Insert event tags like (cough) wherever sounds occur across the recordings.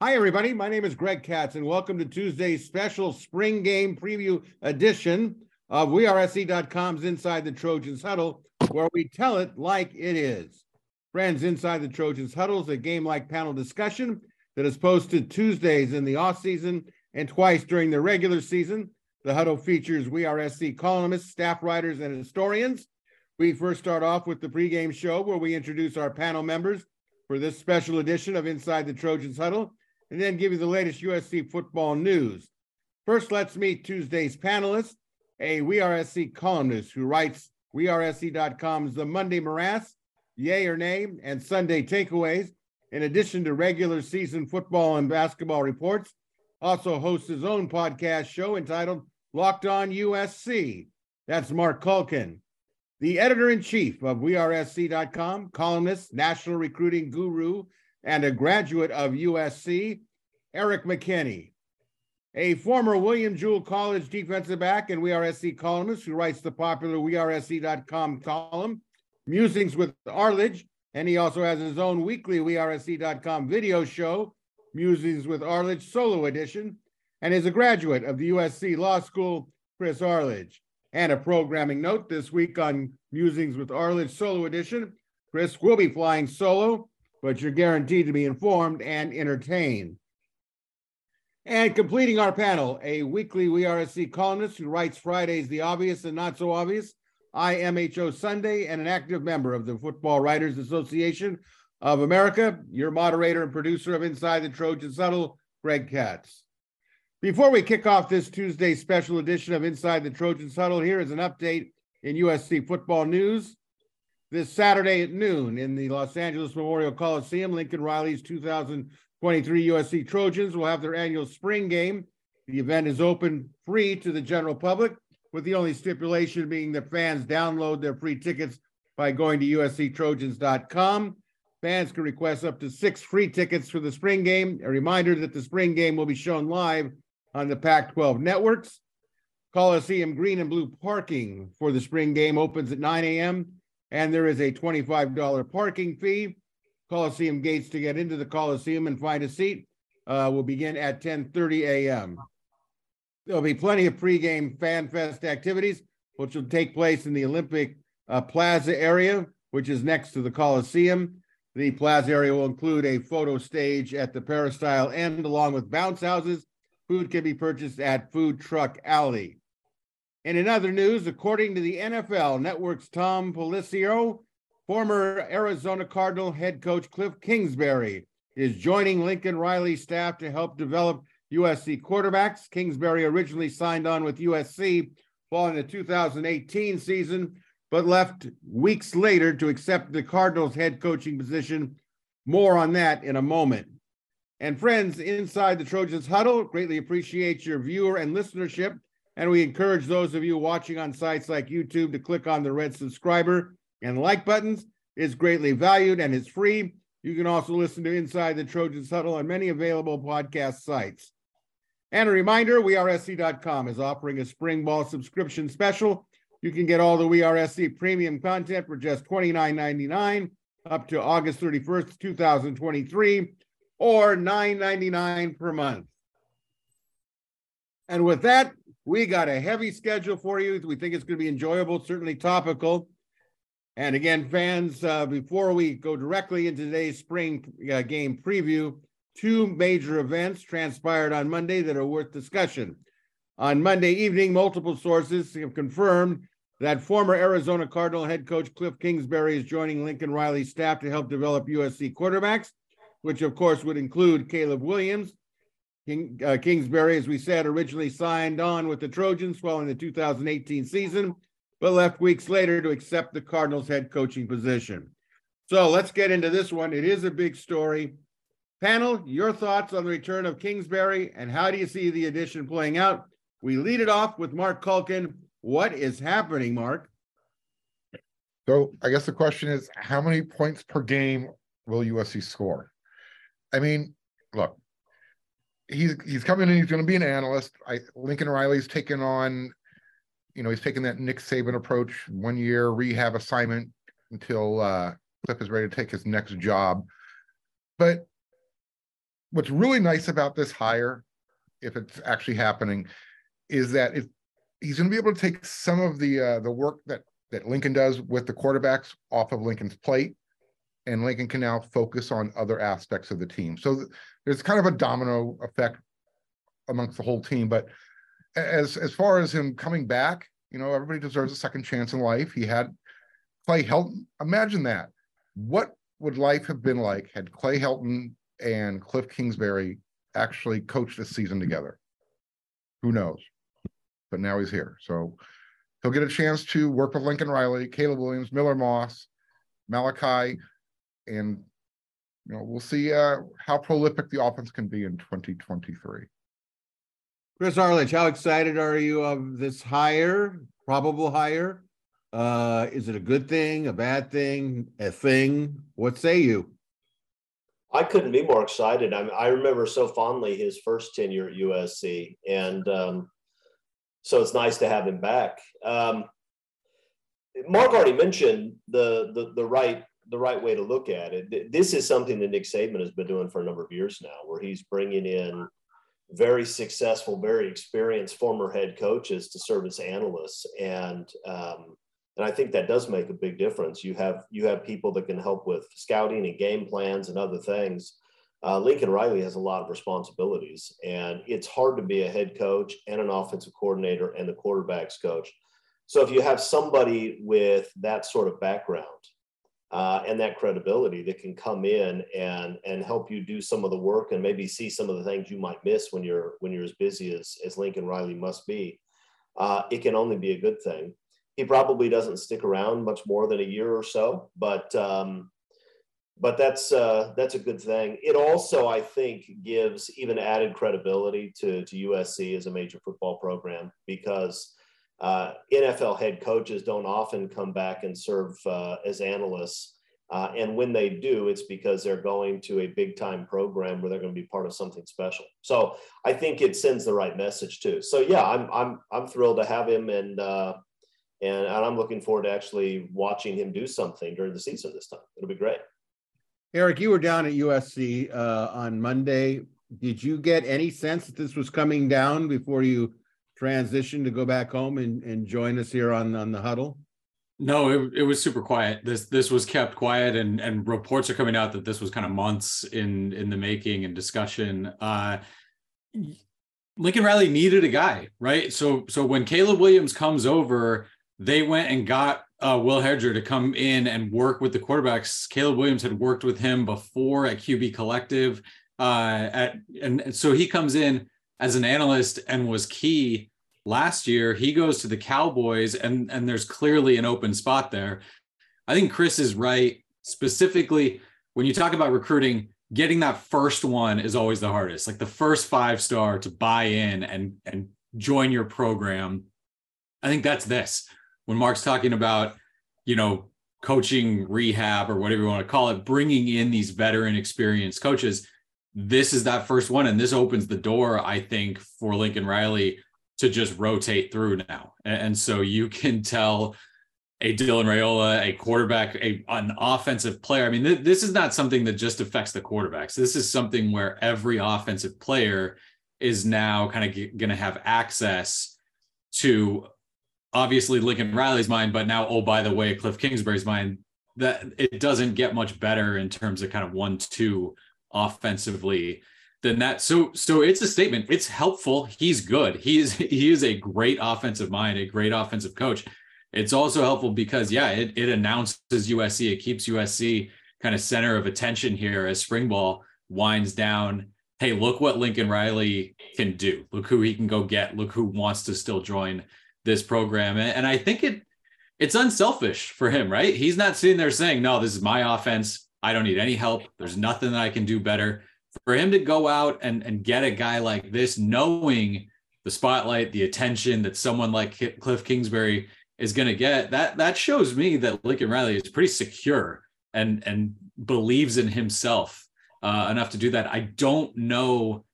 Hi, everybody. My name is Greg Katz, and welcome to Tuesday's special spring game preview edition of WeAreSC.com's Inside the Trojans Huddle, where we tell it like it is. Friends, Inside the Trojans Huddle is a game like panel discussion that is posted Tuesdays in the off season and twice during the regular season. The huddle features WeAreSC columnists, staff writers, and historians. We first start off with the pregame show where we introduce our panel members for this special edition of Inside the Trojans Huddle and then give you the latest USC football news. First, let's meet Tuesday's panelist, a WeAreSC columnist who writes WeAreSC.com's The Monday Morass, Yay or Nay, and Sunday Takeaways, in addition to regular season football and basketball reports. Also hosts his own podcast show entitled Locked On USC. That's Marc Kulkin. The editor in chief of WeAreSC.com, columnist, national recruiting guru, and a graduate of USC, Erik McKinney. A former William Jewell College defensive back and WeAreSC columnist who writes the popular WeAreSC.com column, Musings with Arledge, and he also has his own weekly WeAreSC.com video show, Musings with Arledge Solo Edition, and is a graduate of the USC Law School, Chris Arledge. And a programming note this week on Musings with Arledge Solo Edition, Chris will be flying solo but you're guaranteed to be informed and entertained. And completing our panel, a weekly WeAreSC columnist who writes Fridays the obvious and not so obvious, IMHO Sunday, and an active member of the Football Writers Association of America, your moderator and producer of Inside the Trojans Huddle, Greg Katz. Before we kick off this Tuesday special edition of Inside the Trojans Huddle, here is an update in USC football news this Saturday at noon in the Los Angeles Memorial Coliseum. Lincoln Riley's 2023 USC Trojans will have their annual spring game. The event is open free to the general public, with the only stipulation being that fans download their free tickets by going to usctrojans.com. Fans can request up to six free tickets for the spring game. A reminder that the spring game will be shown live on the Pac 12 networks. Coliseum green and blue parking for the spring game opens at 9 a.m and there is a $25 parking fee. Coliseum gates to get into the Coliseum and find a seat uh, will begin at 10:30 a.m. There'll be plenty of pregame fan fest activities, which will take place in the Olympic uh, Plaza area, which is next to the Coliseum. The plaza area will include a photo stage at the peristyle end, along with bounce houses. Food can be purchased at Food Truck Alley. And in other news, according to the NFL Network's Tom Pelissero, former Arizona Cardinal head coach Kliff Kingsbury is joining Lincoln Riley's staff to help develop USC quarterbacks. Kingsbury originally signed on with USC following the 2018 season, but left weeks later to accept the Cardinals head coaching position. More on that in a moment. And friends, inside the Trojans huddle, greatly appreciate your viewer and listenership. And we encourage those of you watching on sites like YouTube to click on the red subscriber and like buttons. It's greatly valued and it's free. You can also listen to Inside the Trojans Huddle on many available podcast sites. And a reminder, WeAreSC.com is offering a spring ball subscription special. You can get all the WeAreSC premium content for just $29.99 up to August 31st, 2023, or $9.99 per month. And with that, we got a heavy schedule for you. We think it's going to be enjoyable, certainly topical. And again, fans, uh, before we go directly into today's spring uh, game preview, two major events transpired on Monday that are worth discussion. On Monday evening, multiple sources have confirmed that former Arizona Cardinal head coach Kliff Kingsbury is joining Lincoln Riley's staff to help develop USC quarterbacks, which of course would include Caleb Williams, King, uh, Kingsbury, as we said, originally signed on with the Trojans following the 2018 season, but left weeks later to accept the Cardinals head coaching position. So let's get into this one. It is a big story. Panel, your thoughts on the return of Kingsbury and how do you see the addition playing out? We lead it off with Marc Kulkin. What is happening, Marc? So I guess the question is how many points per game will USC score? I mean, look, he's he's coming in. He's going to be an analyst. I Lincoln Riley's taken on, you know, he's taken that Nick Saban approach, one year rehab assignment until uh, Kliff is ready to take his next job. But what's really nice about this hire, if it's actually happening, is that he's going to be able to take some of the uh, the work that that Lincoln does with the quarterbacks off of Lincoln's plate, and Lincoln can now focus on other aspects of the team. So th- there's kind of a domino effect amongst the whole team. But as as far as him coming back, you know, everybody deserves a second chance in life. He had Clay Helton. Imagine that. What would life have been like had Clay Helton and Kliff Kingsbury actually coached this season together? Who knows? But now he's here. So he'll get a chance to work with Lincoln Riley, Caleb Williams, Miller Moss, Malachi, and you know, we'll see uh, how prolific the offense can be in 2023. Chris Arledge, how excited are you of this hire, probable hire? Uh, is it a good thing, a bad thing, a thing? What say you? I couldn't be more excited. I, I remember so fondly his first tenure at USC, and um, so it's nice to have him back. Um, Marc already mentioned the, the the right the right way to look at it. This is something that Nick Saban has been doing for a number of years now, where he's bringing in very successful, very experienced former head coaches to serve as analysts, and um, and I think that does make a big difference. You have you have people that can help with scouting and game plans and other things. Uh, Lincoln Riley has a lot of responsibilities, and it's hard to be a head coach and an offensive coordinator and the quarterbacks coach. So if you have somebody with that sort of background uh, and that credibility that can come in and and help you do some of the work and maybe see some of the things you might miss when you're when you're as busy as as Lincoln Riley must be, uh, it can only be a good thing. He probably doesn't stick around much more than a year or so, but um, but that's uh, that's a good thing. It also, I think, gives even added credibility to to USC as a major football program because uh, NFL head coaches don't often come back and serve uh, as analysts. Uh, and when they do, it's because they're going to a big time program where they're going to be part of something special. So I think it sends the right message too. So yeah, I'm I'm I'm thrilled to have him, and uh, and, and I'm looking forward to actually watching him do something during the season this time. It'll be great. Erik, you were down at USC uh, on Monday. Did you get any sense that this was coming down before you transition to go back home and, and join us here on, on the huddle? No, it, it was super quiet. This this was kept quiet, and and reports are coming out that this was kind of months in in the making and discussion. Uh, Lincoln Riley needed a guy, right? So so when Caleb Williams comes over, they went and got uh, Will Hewlett to come in and work with the quarterbacks. Caleb Williams had worked with him before at QB Collective, uh, at and, and so he comes in as an analyst and was key last year. He goes to the Cowboys, and and there's clearly an open spot there. I think Chris is right. Specifically, when you talk about recruiting, getting that first one is always the hardest. Like the first five star to buy in and and join your program. I think that's this. When Marc's talking about, you know, coaching rehab or whatever you want to call it, bringing in these veteran experienced coaches this is that first one and this opens the door i think for lincoln riley to just rotate through now. And, so you can tell a dylan Raiola, a quarterback a, an offensive player. I mean th- this is not something that just affects the quarterbacks. This is something where every offensive player is now kind of g- going to have access to obviously lincoln riley's mind but now oh by the way kliff kingsbury's mind that it doesn't get much better in terms of kind of one two offensively than that. So so it's a statement. It's helpful. He's good. He is (laughs) he is a great offensive mind, a great offensive coach. It's also helpful because yeah, it, it announces USC. It keeps USC kind of center of attention here as spring ball winds down. Hey, look what Lincoln Riley can do. Look who he can go get. Look who wants to still join this program. And I think it it's unselfish for him, right? He's not sitting there saying, "No, this is my offense. I don't need any help. There's nothing that I can do better. For him to go out and, and get a guy like this, knowing the spotlight, the attention that someone like Kliff Kingsbury is going to get, that that shows me that Lincoln Riley is pretty secure and and believes in himself uh, enough to do that. I don't know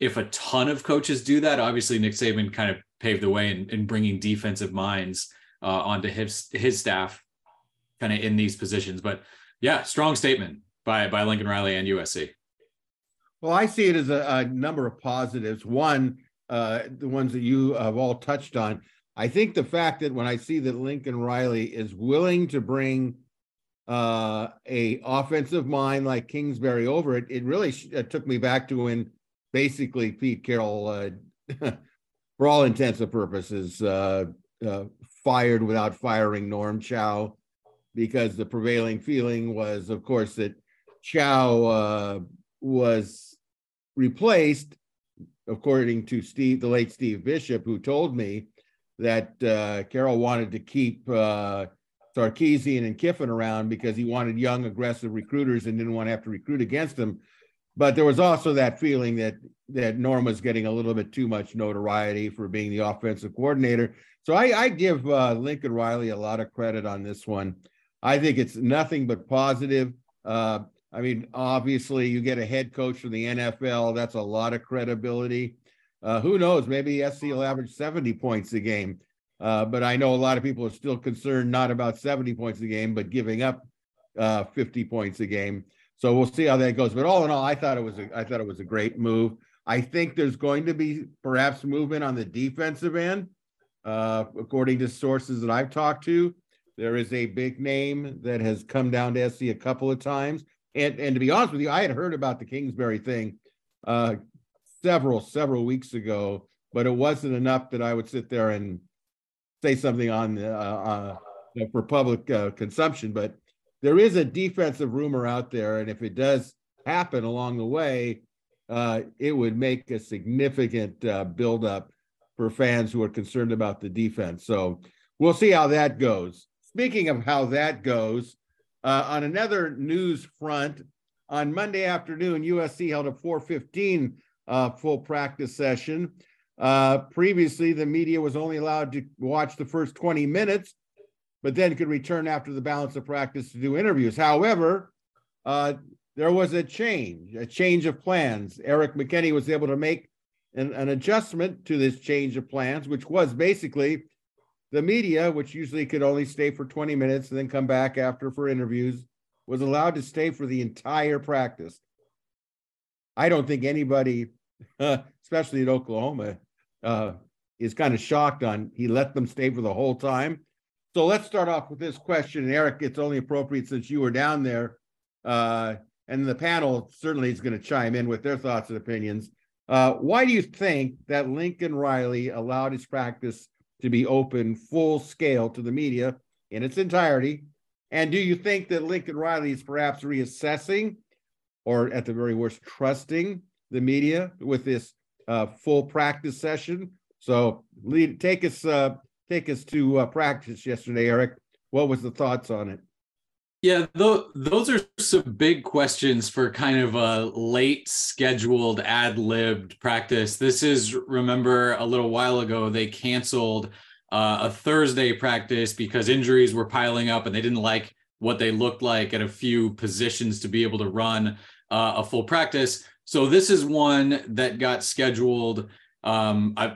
if a ton of coaches do that. Obviously, Nick Saban kind of paved the way in, in bringing defensive minds uh, onto his his staff, kind of in these positions. But yeah, strong statement by by Lincoln Riley and USC. Well, I see it as a, a number of positives. One, uh, the ones that you have all touched on. I think the fact that when I see that Lincoln Riley is willing to bring uh, a offensive mind like Kingsbury over it, it really it took me back to when basically Pete Carroll, uh, (laughs) for all intents and purposes, uh, uh, fired without firing Norm Chow because the prevailing feeling was, of course, that Chow uh, was replaced, according to Steve, the late Steve Bisheff, who told me that uh, Carroll wanted to keep uh, Sarkisian and Kiffin around because he wanted young, aggressive recruiters and didn't want to have to recruit against them. But there was also that feeling that that Norm was getting a little bit too much notoriety for being the offensive coordinator. So I, I give uh, Lincoln Riley a lot of credit on this one. I think it's nothing but positive. Uh, I mean, obviously, you get a head coach from the NFL. That's a lot of credibility. Uh, who knows? Maybe SC will average 70 points a game. Uh, but I know a lot of people are still concerned not about 70 points a game, but giving up uh, 50 points a game. So we'll see how that goes. But all in all, I thought it was a, I thought it was a great move. I think there's going to be perhaps movement on the defensive end, uh, according to sources that I've talked to. There is a big name that has come down to SC a couple of times. And, and to be honest with you, I had heard about the Kingsbury thing uh, several, several weeks ago, but it wasn't enough that I would sit there and say something on uh, uh, for public uh, consumption. But there is a defensive rumor out there, and if it does happen along the way, uh, it would make a significant uh, buildup for fans who are concerned about the defense. So we'll see how that goes. Speaking of how that goes, uh, on another news front, on Monday afternoon, USC held a 415 uh, full practice session. Uh, previously, the media was only allowed to watch the first 20 minutes, but then could return after the balance of practice to do interviews. However, uh, there was a change, a change of plans. Erik McKinney was able to make an, an adjustment to this change of plans, which was basically the media, which usually could only stay for 20 minutes and then come back after for interviews, was allowed to stay for the entire practice. I don't think anybody, (laughs) especially at Oklahoma, uh, is kind of shocked on he let them stay for the whole time. So let's start off with this question. Erik, it's only appropriate since you were down there. Uh, and the panel certainly is going to chime in with their thoughts and opinions. Uh, why do you think that Lincoln Riley allowed his practice to be open full scale to the media in its entirety? And do you think that Lincoln Riley is perhaps reassessing or at the very worst, trusting the media with this uh, full practice session? So lead, take us uh, take us to uh, practice yesterday, Erik. What was the thoughts on it? Yeah, th- those are some big questions for kind of a late scheduled ad libbed practice. This is, remember, a little while ago, they canceled uh, a Thursday practice because injuries were piling up and they didn't like what they looked like at a few positions to be able to run uh, a full practice. So this is one that got scheduled. Um, I,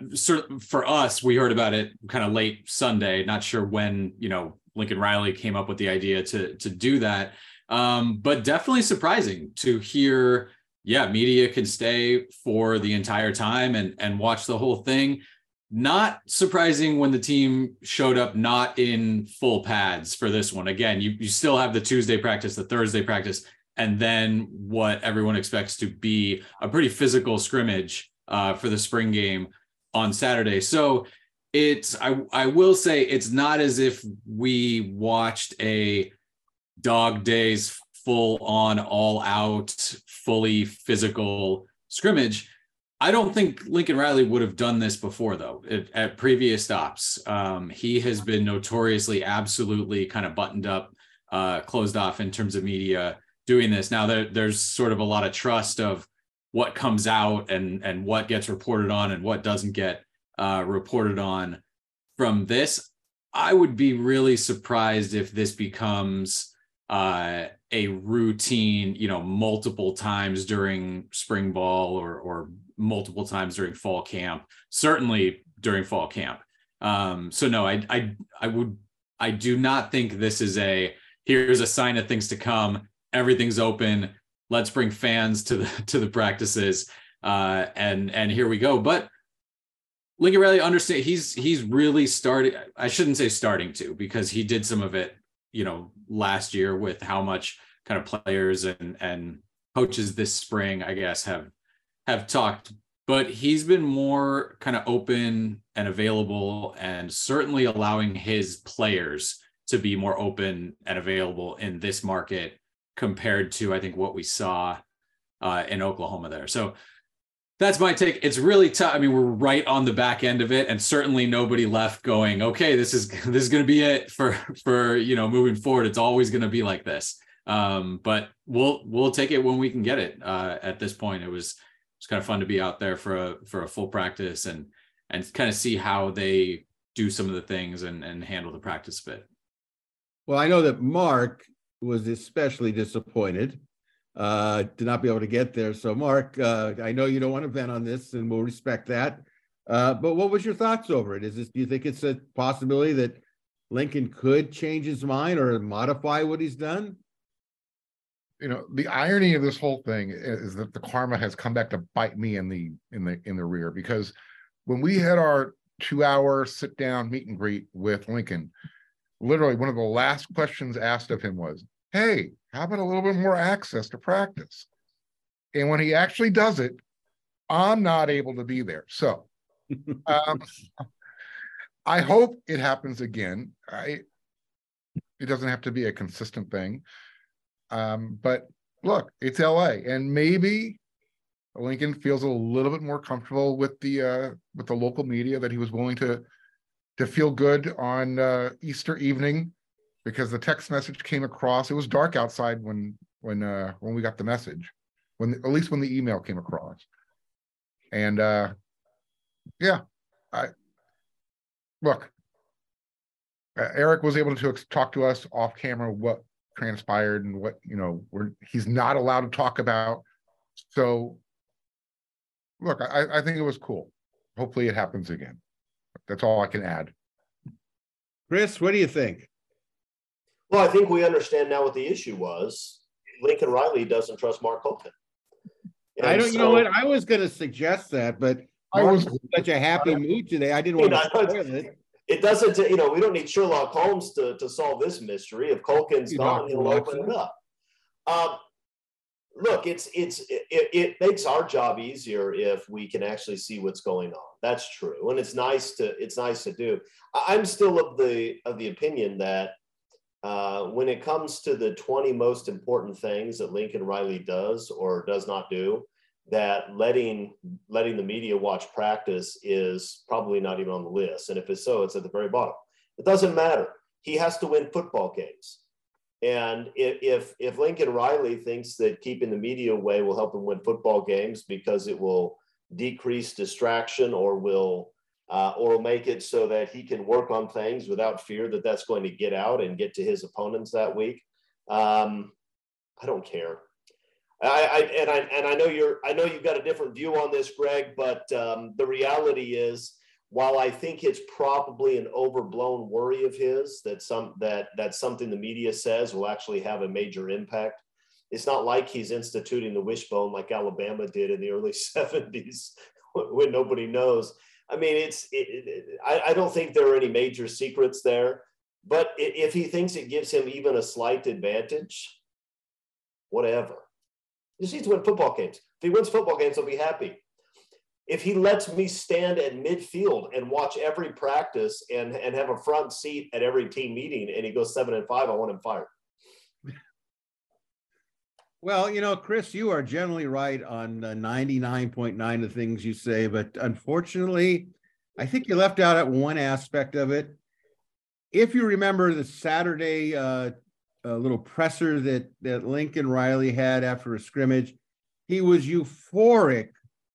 for us, we heard about it kind of late Sunday. Not sure when you know Lincoln Riley came up with the idea to to do that. Um, but definitely surprising to hear. Yeah, media can stay for the entire time and and watch the whole thing. Not surprising when the team showed up not in full pads for this one. Again, you you still have the Tuesday practice, the Thursday practice, and then what everyone expects to be a pretty physical scrimmage uh, for the spring game on Saturday. So it's I I will say it's not as if we watched a dog days full on all out fully physical scrimmage. I don't think Lincoln Riley would have done this before though at, at previous stops. Um, he has been notoriously absolutely kind of buttoned up, uh, closed off in terms of media doing this. Now there, there's sort of a lot of trust of what comes out and and what gets reported on and what doesn't get uh, reported on from this. I would be really surprised if this becomes uh, a routine, you know, multiple times during spring ball or or multiple times during fall camp. Certainly during fall camp. Um, so no, I I I would I do not think this is a here's a sign of things to come. Everything's open. let's bring fans to the to the practices uh, and and here we go but Riley understand he's he's really starting I shouldn't say starting to because he did some of it you know last year with how much kind of players and and coaches this spring I guess have have talked but he's been more kind of open and available and certainly allowing his players to be more open and available in this market compared to I think what we saw uh, in Oklahoma there. So that's my take. It's really tough. I mean, we're right on the back end of it, and certainly nobody left going, okay, this is (laughs) this is going to be it for for you know moving forward. It's always going to be like this. Um, but we'll we'll take it when we can get it. Uh, at this point, it was it's kind of fun to be out there for a for a full practice and and kind of see how they do some of the things and and handle the practice fit. Well, I know that Marc was especially disappointed uh, to not be able to get there. So, Marc, uh, I know you don't want to vent on this, and we'll respect that. Uh, but what was your thoughts over it? Is this? Do you think it's a possibility that Lincoln could change his mind or modify what he's done? you know the irony of this whole thing is that the karma has come back to bite me in the in the in the rear because when we had our two hour sit down meet and greet with lincoln literally one of the last questions asked of him was hey how about a little bit more access to practice? And when he actually does it i'm not able to be there. So (laughs) um, i hope it happens again. I it doesn't have to be a consistent thing. Um, but look, it's LA, and maybe Lincoln feels a little bit more comfortable with the uh, with the local media that he was willing to to feel good on uh, Easter evening because the text message came across. It was dark outside when when uh, when we got the message, when at least when the email came across, and uh, yeah, I look. Uh, Erik was able to talk to us off camera what transpired and what you know we're, he's not allowed to talk about. So, look, I, I think it was cool. Hopefully, it happens again. That's all I can add. Chris, what do you think? Well, I think we understand now what the issue was. Lincoln Riley doesn't trust Mark Holton. I don't. So, you know what? I was going to suggest that, but I was such a happy mood today. I didn't want to spoil it it doesn't, you know, we don't need Sherlock Holmes to, to solve this mystery. If Kulkin's gone, he'll open it up. Um, look, it's it's it, it, makes our job easier if we can actually see what's going on. That's true, and it's nice to it's nice to do. I'm still of the of the opinion that uh, when it comes to the 20 most important things that Lincoln Riley does or does not do, that letting letting the media watch practice is probably not even on the list. And if it's so, it's at the very bottom. It doesn't matter. He has to win football games. And if if Lincoln Riley thinks that keeping the media away will help him win football games because it will decrease distraction or will uh, or make it so that he can work on things without fear that that's going to get out and get to his opponents that week, um, I don't care. I, I, and I and I know you're I know you've got a different view on this, Greg, but um, the reality is, while I think it's probably an overblown worry of his that some that that something the media says will actually have a major impact. It's not like he's instituting the wishbone like Alabama did in the early (laughs) '70s when nobody knows. I mean, it's it, it, I, I don't think there are any major secrets there. But if he thinks it gives him even a slight advantage, whatever he just needs to win football games. If he wins football games, he'll be happy. If he lets me stand at midfield and watch every practice and, and have a front seat at every team meeting and he goes seven and five, I want him fired. Well, you know, Chris, you are generally right on 99.9 of things you say, but unfortunately, I think you left out at one aspect of it. If you remember the Saturday uh, a little presser that that Lincoln Riley had after a scrimmage. He was euphoric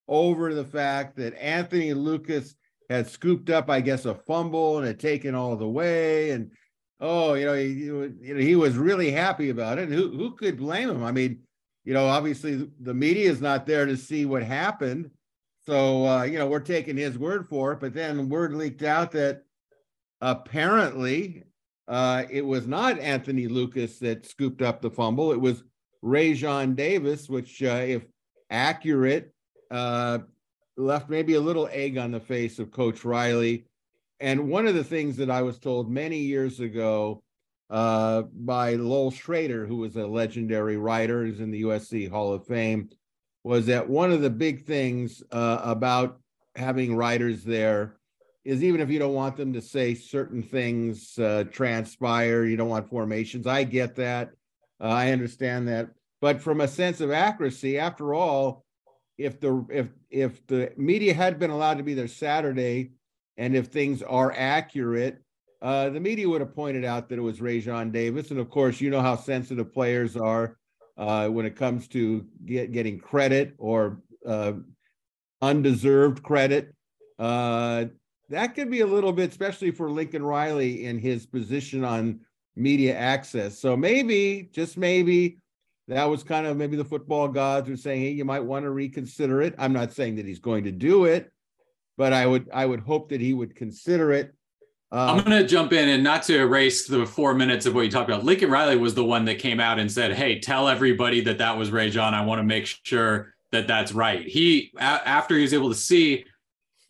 over the fact that Anthony Lucas had scooped up, I guess, a fumble and had taken all the way. And oh, you know, he, he was really happy about it. And who who could blame him? I mean, you know, obviously the media is not there to see what happened. So uh, you know, we're taking his word for it. But then word leaked out that apparently uh, it was not Anthony Lucas that scooped up the fumble. It was Raesjon Davis, which, uh, if accurate, uh, left maybe a little egg on the face of Coach Riley. And one of the things that I was told many years ago uh, by Loel Schrader, who was a legendary writer, who's in the USC Hall of Fame, was that one of the big things uh, about having writers there is even if you don't want them to say certain things uh, transpire, you don't want formations. I get that. Uh, I understand that. But from a sense of accuracy, after all, if the if if the media had been allowed to be there Saturday, and if things are accurate, uh, the media would have pointed out that it was Raesjon Davis, and of course, you know how sensitive players are uh, when it comes to get, getting credit or uh, undeserved credit. Uh, that could be a little bit, especially for Lincoln Riley in his position on media access. So maybe, just maybe, that was kind of maybe the football gods were saying, hey, you might want to reconsider it. I'm not saying that he's going to do it, but I would I would hope that he would consider it. I'm going to jump in and not to erase the four minutes of what you talked about. Lincoln Riley was the one that came out and said, "Hey, tell everybody that that was Raesjon. I want to make sure that that's right." He a- after he was able to see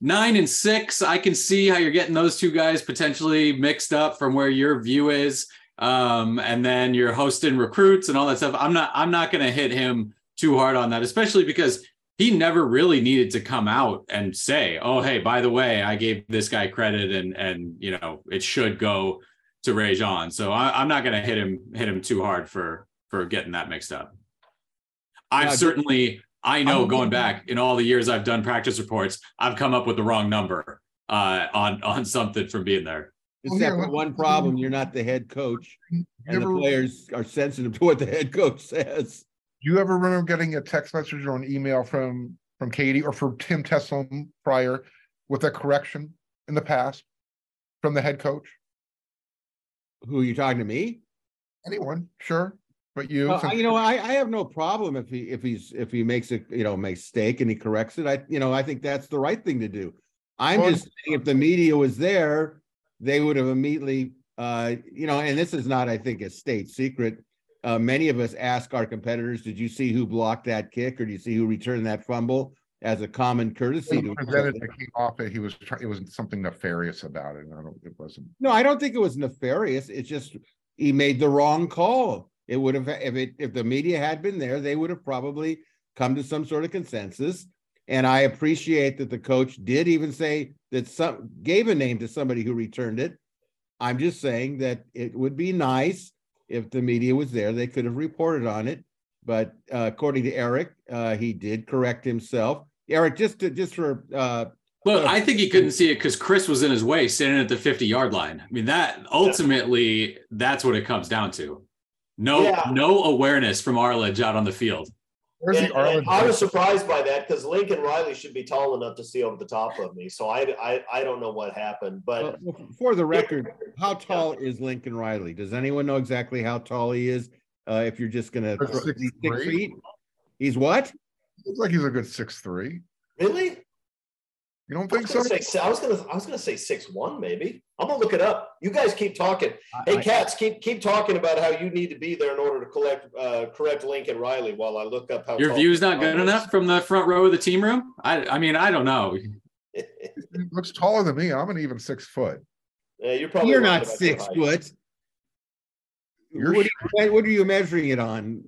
nine and six, I can see how you're getting those two guys potentially mixed up from where your view is. Um, and then you're hosting recruits and all that stuff. I'm not I'm not going to hit him too hard on that, especially because he never really needed to come out and say, "Oh, hey, by the way, I gave this guy credit, and and you know it should go to Raesjon." So I, am not going to hit him hit him too hard for for getting that mixed up. I've Yeah, certainly, I know, I'm- going back in all the years I've done practice reports, I've come up with the wrong number uh, on on something from being there. Oh, Except for one problem, you're not the head coach, and the players are sensitive to what the head coach (laughs) says. Do you ever remember getting a text message or an email from from Katie or from Tim Tessalone prior with a correction in the past from the head coach? Who are you talking to me? Anyone, sure, but you. Well, you know, I, I have no problem if he if he's if he makes a you know mistake and he corrects it. I you know I think that's the right thing to do. I'm Well- just saying if the media was there, they would have immediately uh you know, and this is not I think a state secret. Uh, many of us ask our competitors, "Did you see who blocked that kick, or do you see who returned that fumble?" As a common courtesy It to was presented that came off it. He was trying, it wasn't something nefarious about it. I don't, it wasn't. No, I don't think it was nefarious. It's just he made the wrong call. It would have if it if the media had been there, they would have probably come to some sort of consensus. And I appreciate that the coach did even say that some gave a name to somebody who returned it. I'm just saying that it would be nice if the media was there, they could have reported on it. But uh, according to Erik, uh, he did correct himself. Erik, just to, just for uh, Look, I think he couldn't see it because Chris was in his way, standing at the 50 yard line. I mean, that ultimately, that's what it comes down to. No, Yeah. no awareness from Arledge out on the field. Where's And, the Arlen? I was surprised by that because Lincoln Riley should be tall enough to see over the top of me. So I, I, I don't know what happened, but Well, For the record, how tall is Lincoln Riley? Does anyone know exactly how tall he is? Uh, if you're just gonna, six six three? feet? He's what? Looks like he's a good six three. really, You don't I think was, so? gonna say, I was gonna, I was gonna say six one maybe. I'm gonna look it up. You guys keep talking. Hey, I- Katz, keep keep talking about how you need to be there in order to collect uh, correct Lincoln Riley while I look up how Your tall view's not good enough from the front row of the team room. I, I mean, I don't know. He looks taller than me. I'm an even six foot. Yeah, you're probably You're not six foot. You're What, are you- what are you measuring it on?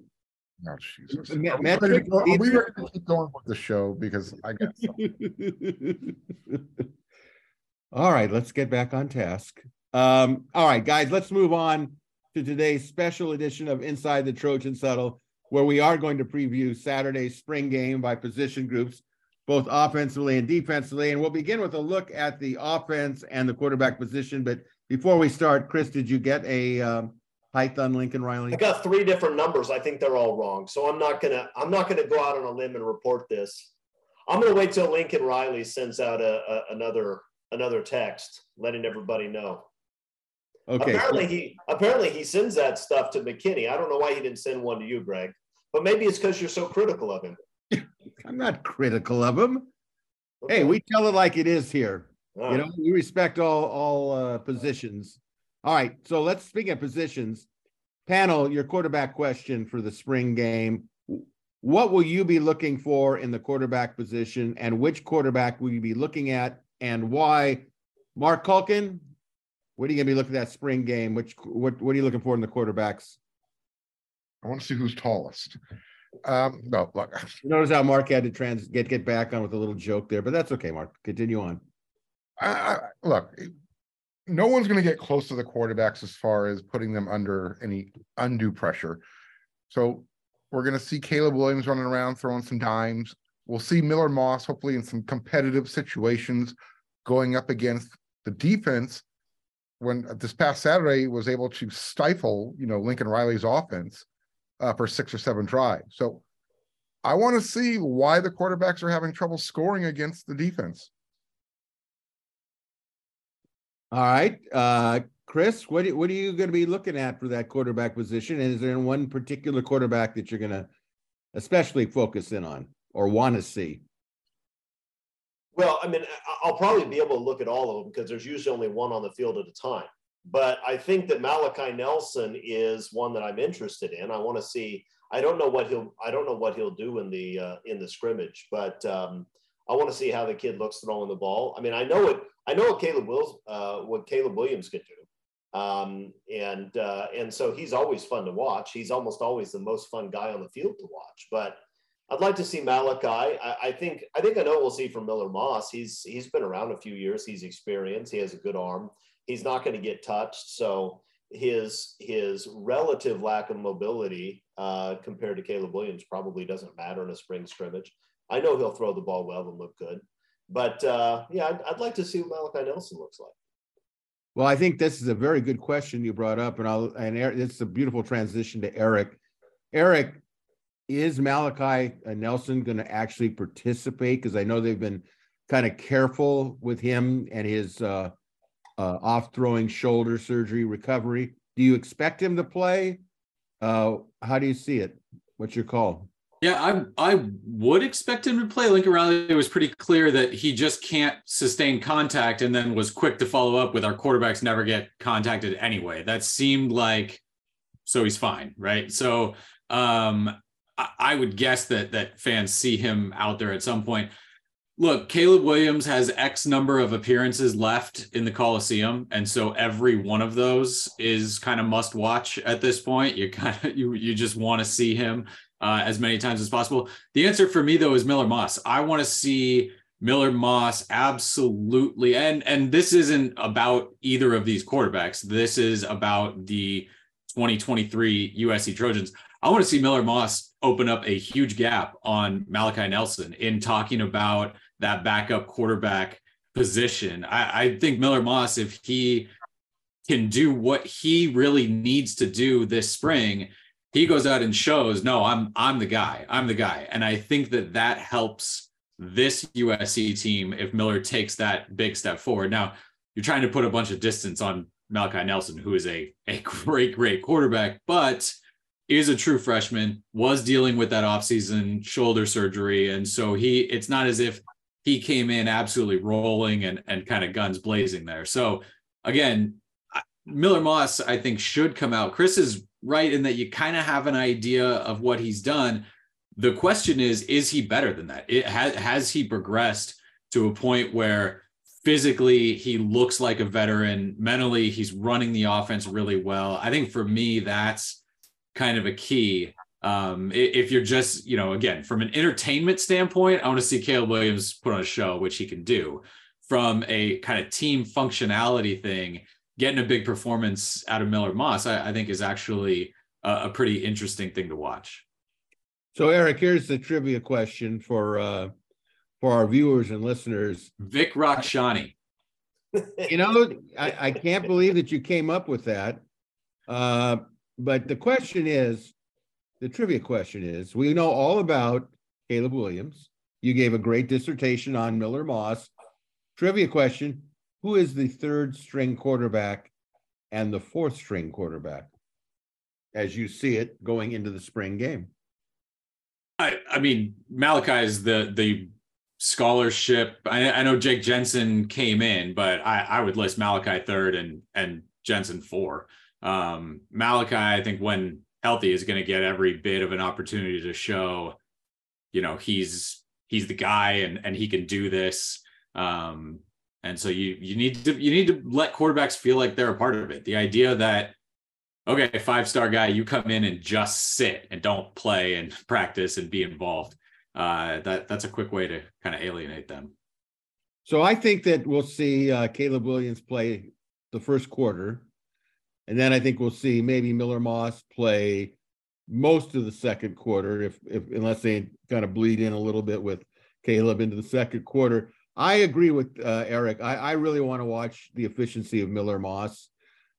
Oh, Jesus. Me- Are we ready to go, are we meter? ready to keep going with the show? Because I got. (laughs) All right, let's get back on task. Um, all right, guys, let's move on to today's special edition of Inside the Trojans Huddle, where we are going to preview Saturday's spring game by position groups, both offensively and defensively. And we'll begin with a look at the offense and the quarterback position. But before we start, Chris, did you get a um, height on Lincoln Riley? I got three different numbers. I think they're all wrong. So I'm not gonna I'm not gonna go out on a limb and report this. I'm gonna wait till Lincoln Riley sends out a, a another another text letting everybody know. Okay. Apparently he apparently he sends that stuff to McKinney. I don't know why he didn't send one to you, Greg. But maybe it's because you're so critical of him. (laughs) I'm not critical of him. Okay. Hey, we tell it like it is here. All You right. know, we respect all all uh, positions. All right, so let's speak of positions. panel, your quarterback question for the spring game. What will you be looking for in the quarterback position, and which quarterback will you be looking at, and why? Marc Kulkin, what are you going to be looking at that spring game? Which what what are you looking for in the quarterbacks? I want to see who's tallest. Um, no, look. You notice how Marc had to trans get get back on with a little joke there, but that's okay, Marc. Continue on. I, I, look, no one's going to get close to the quarterbacks as far as putting them under any undue pressure. So we're going to see Caleb Williams running around throwing some dimes. We'll see Miller Moss hopefully in some competitive situations going up against the defense when this past Saturday was able to stifle, you know, Lincoln Riley's offense uh, for six or seven drives. So I want to see why the quarterbacks are having trouble scoring against the defense. All right, uh, Chris, what what are you going to be looking at for that quarterback position? And is there one particular quarterback that you're going to especially focus in on or want to see? Well, I mean, I'll probably be able to look at all of them because there's usually only one on the field at a time. But I think that Malachi Nelson is one that I'm interested in. I want to see. I don't know what he'll. I don't know what he'll do in the uh, in the scrimmage, but um, I want to see how the kid looks throwing the ball. I mean, I know it. I know what Caleb Wills, uh, what Caleb Williams could do, um, and uh, and so he's always fun to watch. He's almost always the most fun guy on the field to watch. But I'd like to see Malachi. I, I think I think I know what we'll see from Miller Moss. He's he's been around a few years. He's experienced. He has a good arm he's not going to get touched. So his his relative lack of mobility uh, compared to Caleb Williams probably doesn't matter in a spring scrimmage. I know he'll throw the ball well and look good, but uh, yeah, I'd, I'd, like to see what Malachi Nelson looks like. Well, I think this is a very good question you brought up, and I'll and it's a beautiful transition to Erik. Erik, is Malachi Nelson going to actually participate? Because I know they've been kind of careful with him and his uh, uh, off throwing shoulder surgery recovery. Do you expect him to play? Uh, how do you see it? What's your call? Yeah, I I would expect him to play. Lincoln Riley was pretty clear that he just can't sustain contact, and then was quick to follow up with our quarterbacks never get contacted anyway. That seemed like so he's fine, right? So um, I, I would guess that that fans see him out there at some point look, Caleb Williams has X number of appearances left in the Coliseum, and so every one of those is kind of must watch at this point. You (laughs) kind of you you just want to see him uh, as many times as possible. The answer for me though is Miller Moss. I want to see Miller Moss absolutely, and and this isn't about either of these quarterbacks. This is about the 2023 USC Trojans. I want to see Miller Moss open up a huge gap on Malachi Nelson in talking about that backup quarterback position. I, I think Miller Moss, if he can do what he really needs to do this spring, he goes out and shows, no, I'm I'm the guy. I'm the guy. And I think that that helps this USC team if Miller takes that big step forward. Now, you're trying to put a bunch of distance on Malachi Nelson, who is a, a great, great quarterback, but is a true freshman, was dealing with that offseason shoulder surgery. And so he, it's not as if he came in absolutely rolling and, and kind of guns blazing there. So again, Miller Moss, I think, should come out. Chris is right in that you kind of have an idea of what he's done. The question is, is he better than that? It has, has he progressed to a point where physically he looks like a veteran, mentally he's running the offense really well. I think for me, that's kind of a key um, if you're just, you know, again, from an entertainment standpoint, I want to see Caleb Williams put on a show, which he can do. From a kind of team functionality thing, getting a big performance out of Miller Moss, I, I think is actually a, a, pretty interesting thing to watch. So, Erik, here's the trivia question for uh, for our viewers and listeners. Vic Rakhshani. you know, I, I can't believe that you came up with that. Uh, but the question is the trivia question is we know all about Caleb Williams. You gave a great dissertation on Miller Moss. Trivia question Who is the third string quarterback and the fourth string quarterback as you see it going into the spring game? I, I mean, Malachi is the the scholarship. I, I know Jake Jensen came in, but I, I would list Malachi third and and Jensen four. Um, Malachi, I think when healthy, is going to get every bit of an opportunity to show, you know, he's he's the guy and and he can do this. Um, and so you you need to you need to let quarterbacks feel like they're a part of it. The idea that okay, five star guy, you come in and just sit and don't play and (laughs) practice and be involved. Uh, that that's a quick way to kind of alienate them. So I think that we'll see uh, Caleb Williams play the first quarter, and then I think we'll see maybe Miller Moss play most of the second quarter, if if unless they kind of bleed in a little bit with Caleb into the second quarter. I agree with uh, Erik. I, I really want to watch the efficiency of Miller Moss.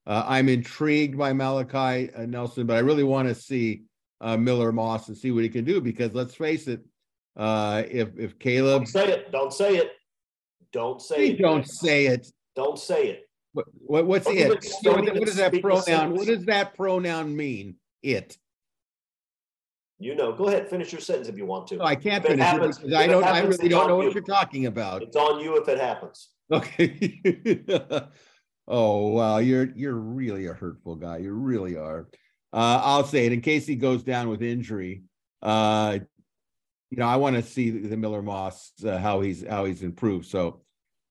Uh, I'm intrigued by Malachi uh, Nelson, but I really want to see uh, Miller Moss and see what he can do because let's face it, uh, if if Caleb Don't say it. Don't say it. Don't say it. don't say it. Don't say it. What, what what's Don't it? even- What, what does that pronoun? What does that pronoun mean? It. You know. Go ahead. Finish your sentence if you want to. No, I can't If it finish happens- it because I it don't. I happens, really don't on know what you. you're talking about. It's on you if it happens. Okay. (laughs) oh wow, you're you're really a hurtful guy. You really are. Uh, I'll say it in case he goes down with injury. Uh, you know, I want to see the, the Miller Moss uh, how he's how he's improved. So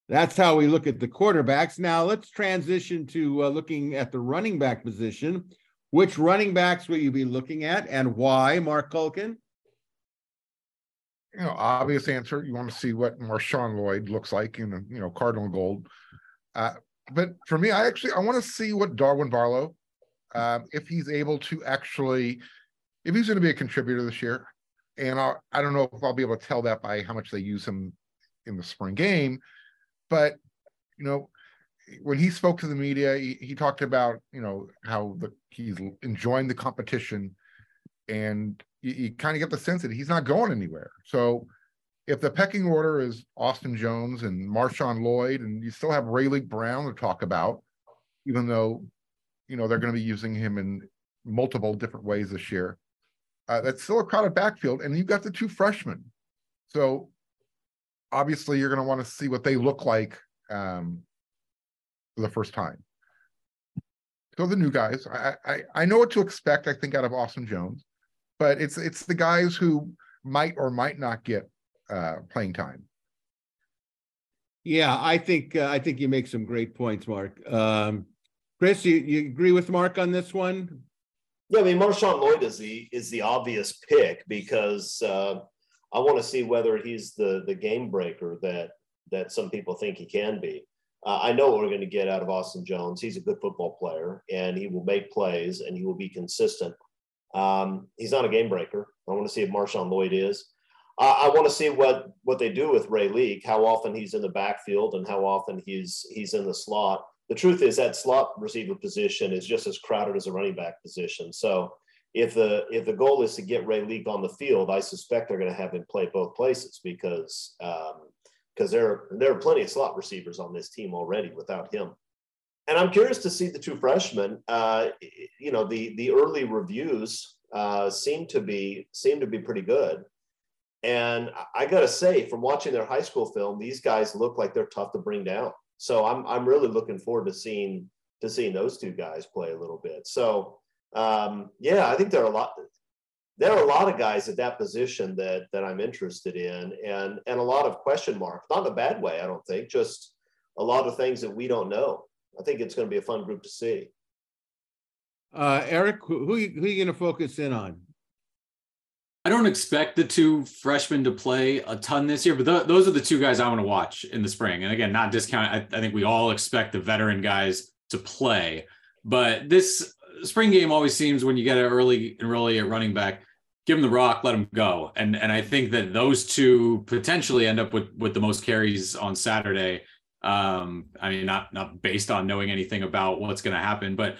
that's how we look at the quarterbacks. Now let's transition to uh, looking at the running back position. Which running backs will you be looking at, and why, Marc Kulkin? you know, obvious answer. You want to see what Marshawn Lloyd looks like in you know, Cardinal gold. Uh, but for me, I actually I want to see what Darwin Barlow, um, if he's able to actually, if he's going to be a contributor this year. And I I don't know if I'll be able to tell that by how much they use him in the spring game, but you know, when he spoke to the media, he, he talked about you know how the he's enjoying the competition, and you, you kind of get the sense that he's not going anywhere. So if the pecking order is Austin Jones and Marshawn Lloyd, and you still have Raleek Brown to talk about, even though you know they're going to be using him in multiple different ways this year, uh, that's still a crowded backfield, and you've got the two freshmen. So obviously, you're going to want to see what they look like um, for the first time. So the new guys, I, I I know what to expect. I think out of Austin Jones, but it's it's the guys who might or might not get uh, playing time. Yeah, I think uh, I think you make some great points, Marc. Um, Chris, you, you agree with Marc on this one? Yeah, I mean, Marshawn Lloyd is the is the obvious pick because uh, I want to see whether he's the the game breaker that that some people think he can be. Uh, I know what we're going to get out of Austin Jones. He's a good football player, and he will make plays, and he will be consistent. Um, he's not a game breaker. I want to see if Marshawn Lloyd is. I want to see what what they do with Raleek, how often he's in the backfield, and how often he's he's in the slot. The truth is that slot receiver position is just as crowded as a running back position. So if the if the goal is to get Raleek on the field, I suspect they're going to have him play both places because because there there are plenty of slot receivers on this team already without him. And I'm curious to see the two freshmen. Uh, you know, the the early reviews uh, seem to be seem to be pretty good. And I got to say, from watching their high school film, these guys look like they're tough to bring down. So I'm I'm really looking forward to seeing to seeing those two guys play a little bit. So um, yeah, I think there are a lot there are a lot of guys at that position that that I'm interested in, and and a lot of question marks. Not in a bad way, I don't think. Just a lot of things that we don't know. I think it's going to be a fun group to see. Uh, Erik, who who, you, who are you going to focus in on? I don't expect the two freshmen to play a ton this year, but th- those are the two guys I want to watch in the spring. And again, not discount. I, I think we all expect the veteran guys to play, but this spring game always seems when you get an early enrollee at running back, give him the rock, let him go. And and I think that those two potentially end up with with the most carries on Saturday. Um, I mean, not not based on knowing anything about what's going to happen, but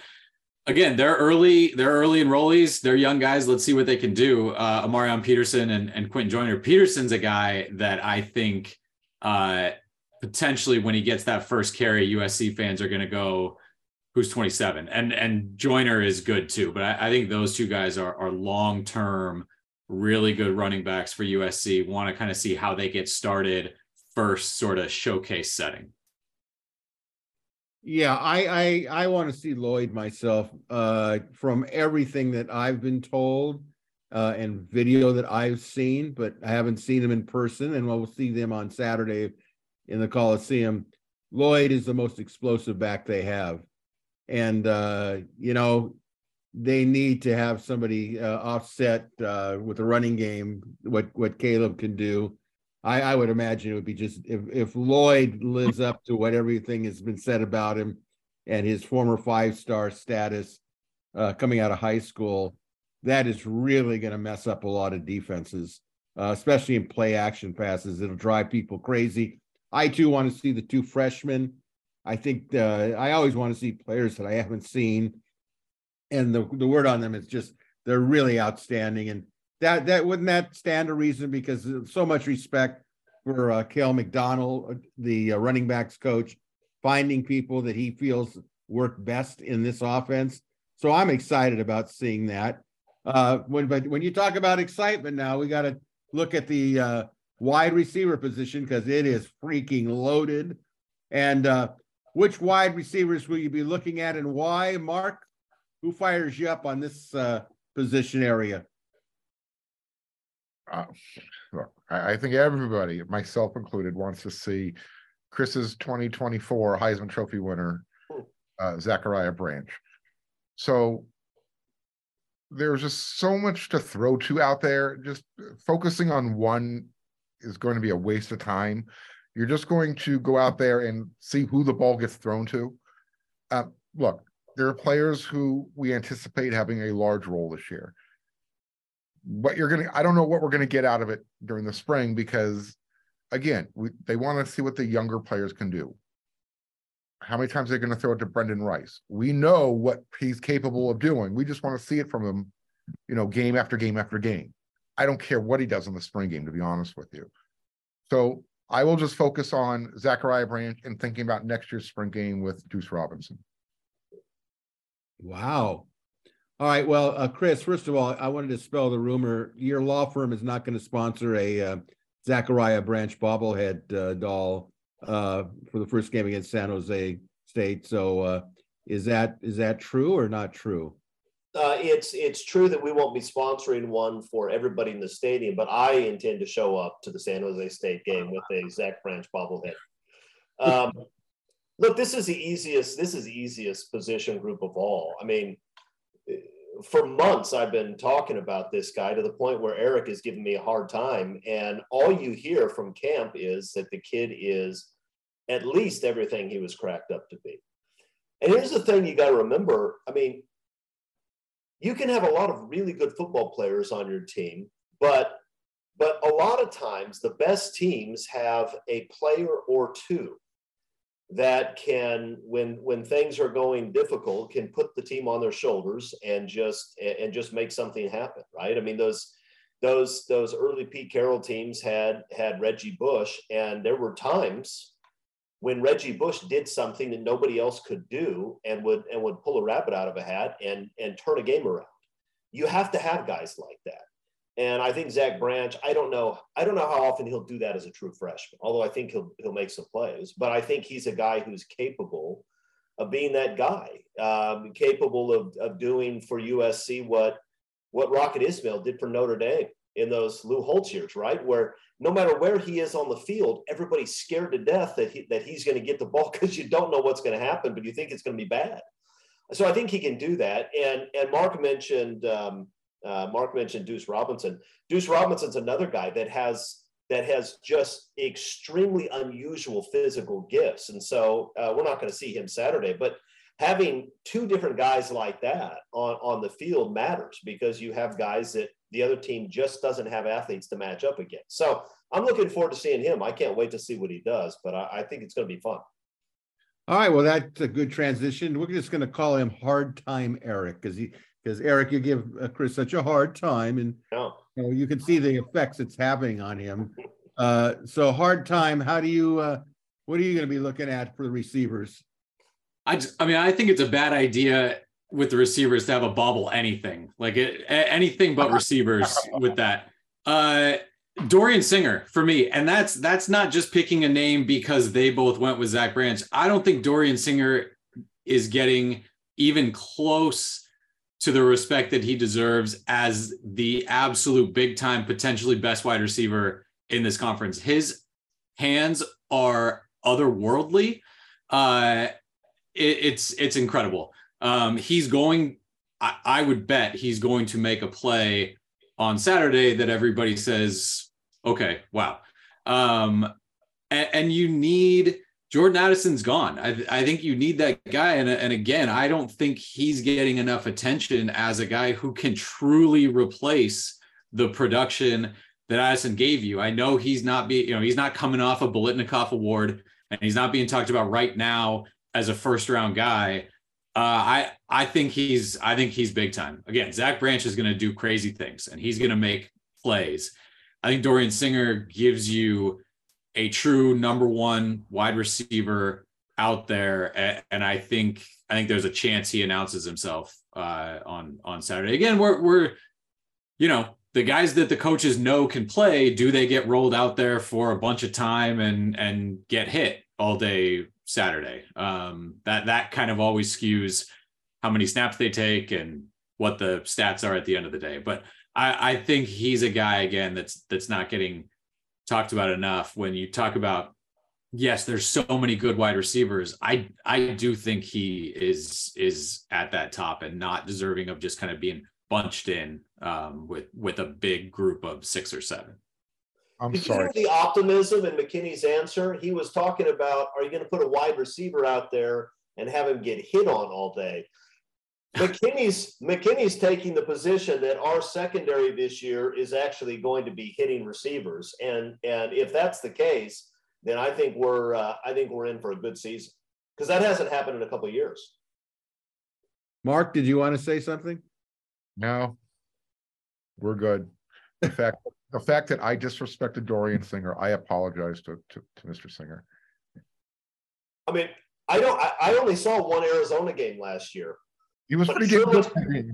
again, they're early, they're early enrollees, they're young guys. Let's see what they can do. Uh, A'Marion Peterson and, and Quinten Joyner. Peterson's a guy that I think uh, potentially when he gets that first carry, USC fans are going to go, who's 27 and, and Joyner is good too. But I, I think those two guys are, are long-term, really good running backs for USC. Want to kind of see how they get started first sort of showcase setting. Yeah, I I I want to see Lloyd myself. Uh, from everything that I've been told, uh, and video that I've seen, but I haven't seen him in person, and we'll see them on Saturday in the Coliseum. Lloyd is the most explosive back they have, and uh, you know they need to have somebody uh, offset uh, with a running game. What what Caleb can do, I, I would imagine it would be just if if Lloyd lives up to what everything has been said about him and his former five star status uh, coming out of high school, that is really going to mess up a lot of defenses, uh, especially in play action passes. It'll drive people crazy. I too want to see the two freshmen. I think uh, I always want to see players that I haven't seen and the the word on them is just they're really outstanding. And that that wouldn't that stand a reason because so much respect for uh, Kiel McDonald, uh, the uh, running backs coach, finding people that he feels work best in this offense. So I'm excited about seeing that. Uh, when but when you talk about excitement now, we got to look at the uh, wide receiver position because it is freaking loaded. And uh, which wide receivers will you be looking at and why, Marc? who fires you up on this uh, position area? Uh, look, I, I, think everybody, myself included, wants to see Chris's 2024 Heisman Trophy winner, uh, Zachariah Branch. So there's just so much to throw to out there. Just focusing on one is going to be a waste of time. You're just going to go out there and see who the ball gets thrown to. Uh, look, there are players who we anticipate having a large role this year. What you're going to, I don't know what we're going to get out of it during the spring because, again, we, they want to see what the younger players can do. How many times are they going to throw it to Brendan Rice? We know what he's capable of doing. We just want to see it from him, you know, game after game after game. I don't care what he does in the spring game, to be honest with you. So I will just focus on Zachariah Branch and thinking about next year's spring game with Deuce Robinson. Wow. All right. Well, uh, Chris, first of all, I wanted to spell the rumor. Your law firm is not going to sponsor a uh, Zachariah Branch bobblehead uh, doll uh, for the first game against San Jose State. So, uh, is that is that true or not true? Uh, it's it's true that we won't be sponsoring one for everybody in the stadium, but I intend to show up to the San Jose State game with a Zach Branch bobblehead. Um, look, this is the easiest. This is the easiest position group of all. I mean, for months I've been talking about this guy to the point where Erik is giving me a hard time, and all you hear from camp is that the kid is at least everything he was cracked up to be. And here's the thing you got to remember. I mean, you can have a lot of really good football players on your team, but but a lot of times the best teams have a player or two that can when when things are going difficult can put the team on their shoulders and just and just make something happen right? I mean those those those early pete carroll teams had had reggie bush and there were times when reggie bush did something that nobody else could do and would and would pull a rabbit out of a hat and and turn a game around you have to have guys like that and I think Zach Branch, I don't know, I don't know how often he'll do that as a true freshman, although I think he'll he'll make some plays. But I think he's a guy who's capable of being that guy, um, capable of, of doing for USC what what Rocket Ismail did for Notre Dame in those Lou Holtz years, right? Where no matter where he is on the field, everybody's scared to death that he, that he's going to get the ball (laughs) because you don't know what's going to happen, but you think it's going to be bad. So I think he can do that. And and Marc mentioned um, uh, Marc mentioned Deuce Robinson. Deuce Robinson's another guy that has that has just extremely unusual physical gifts, and so uh, we're not going to see him Saturday. But having two different guys like that on on the field matters because you have guys that the other team just doesn't have athletes to match up against. So I'm looking forward to seeing him. I can't wait to see what he does, but I, I think it's going to be fun. All right, well, that's a good transition. We're just going to call him Hard Time Erik because he because Erik, you give uh, Chris such a hard time, and no. you, know, you can see the effects it's having on him. (laughs) Uh, so hard time. How do you? Uh, what are you going to be looking at for the receivers? I just, I mean, I think it's a bad idea with the receivers to have a bobble anything like it, anything but receivers with that. Uh, Dorian Singer for me, and that's that's not just picking a name because they both went with Zach Branch. I don't think Dorian Singer is getting even close to the respect that he deserves as the absolute big time, potentially best wide receiver in this conference. His hands are otherworldly. Uh, it, it's it's incredible. Um, he's going. I, I would bet he's going to make a play on Saturday that everybody says Okay. Wow. Um, and, and you need Jordan Addison's gone. I, I think you need that guy. And, and again, I don't think he's getting enough attention as a guy who can truly replace the production that Addison gave you. I know he's not being, you know, he's not coming off a Biletnikoff award and he's not being talked about right now as a first round guy. Uh, I I think he's I think he's big time. Again, Zach Branch is going to do crazy things and he's going to make plays. I think Dorian Singer gives you a true number one wide receiver out there, and I think I think there's a chance he announces himself uh, on on Saturday. Again, we're we're you know the guys that the coaches know can play. Do they get rolled out there for a bunch of time and and get hit all day Saturday? Um, that that kind of always skews how many snaps they take and what the stats are at the end of the day. But I, I think he's a guy again that's that's not getting talked about enough. When you talk about yes, there's so many good wide receivers. I I do think he is is at that top and not deserving of just kind of being bunched in um, with with a big group of six or seven. I'm Did sorry. the optimism in McKinney's answer? He was talking about, are you going to put a wide receiver out there and have him get hit on all day? McKinney's McKinney's taking the position that our secondary this year is actually going to be hitting receivers, and and if that's the case, then I think we're uh, I think we're in for a good season because that hasn't happened in a couple of years. Marc, did you want to say something? No, we're good. The fact the fact that I disrespected Dorian Singer, I apologize to, to, to Mr. Singer. I mean, I don't. I, I only saw one Arizona game last year. He was pretty sure good. Looks,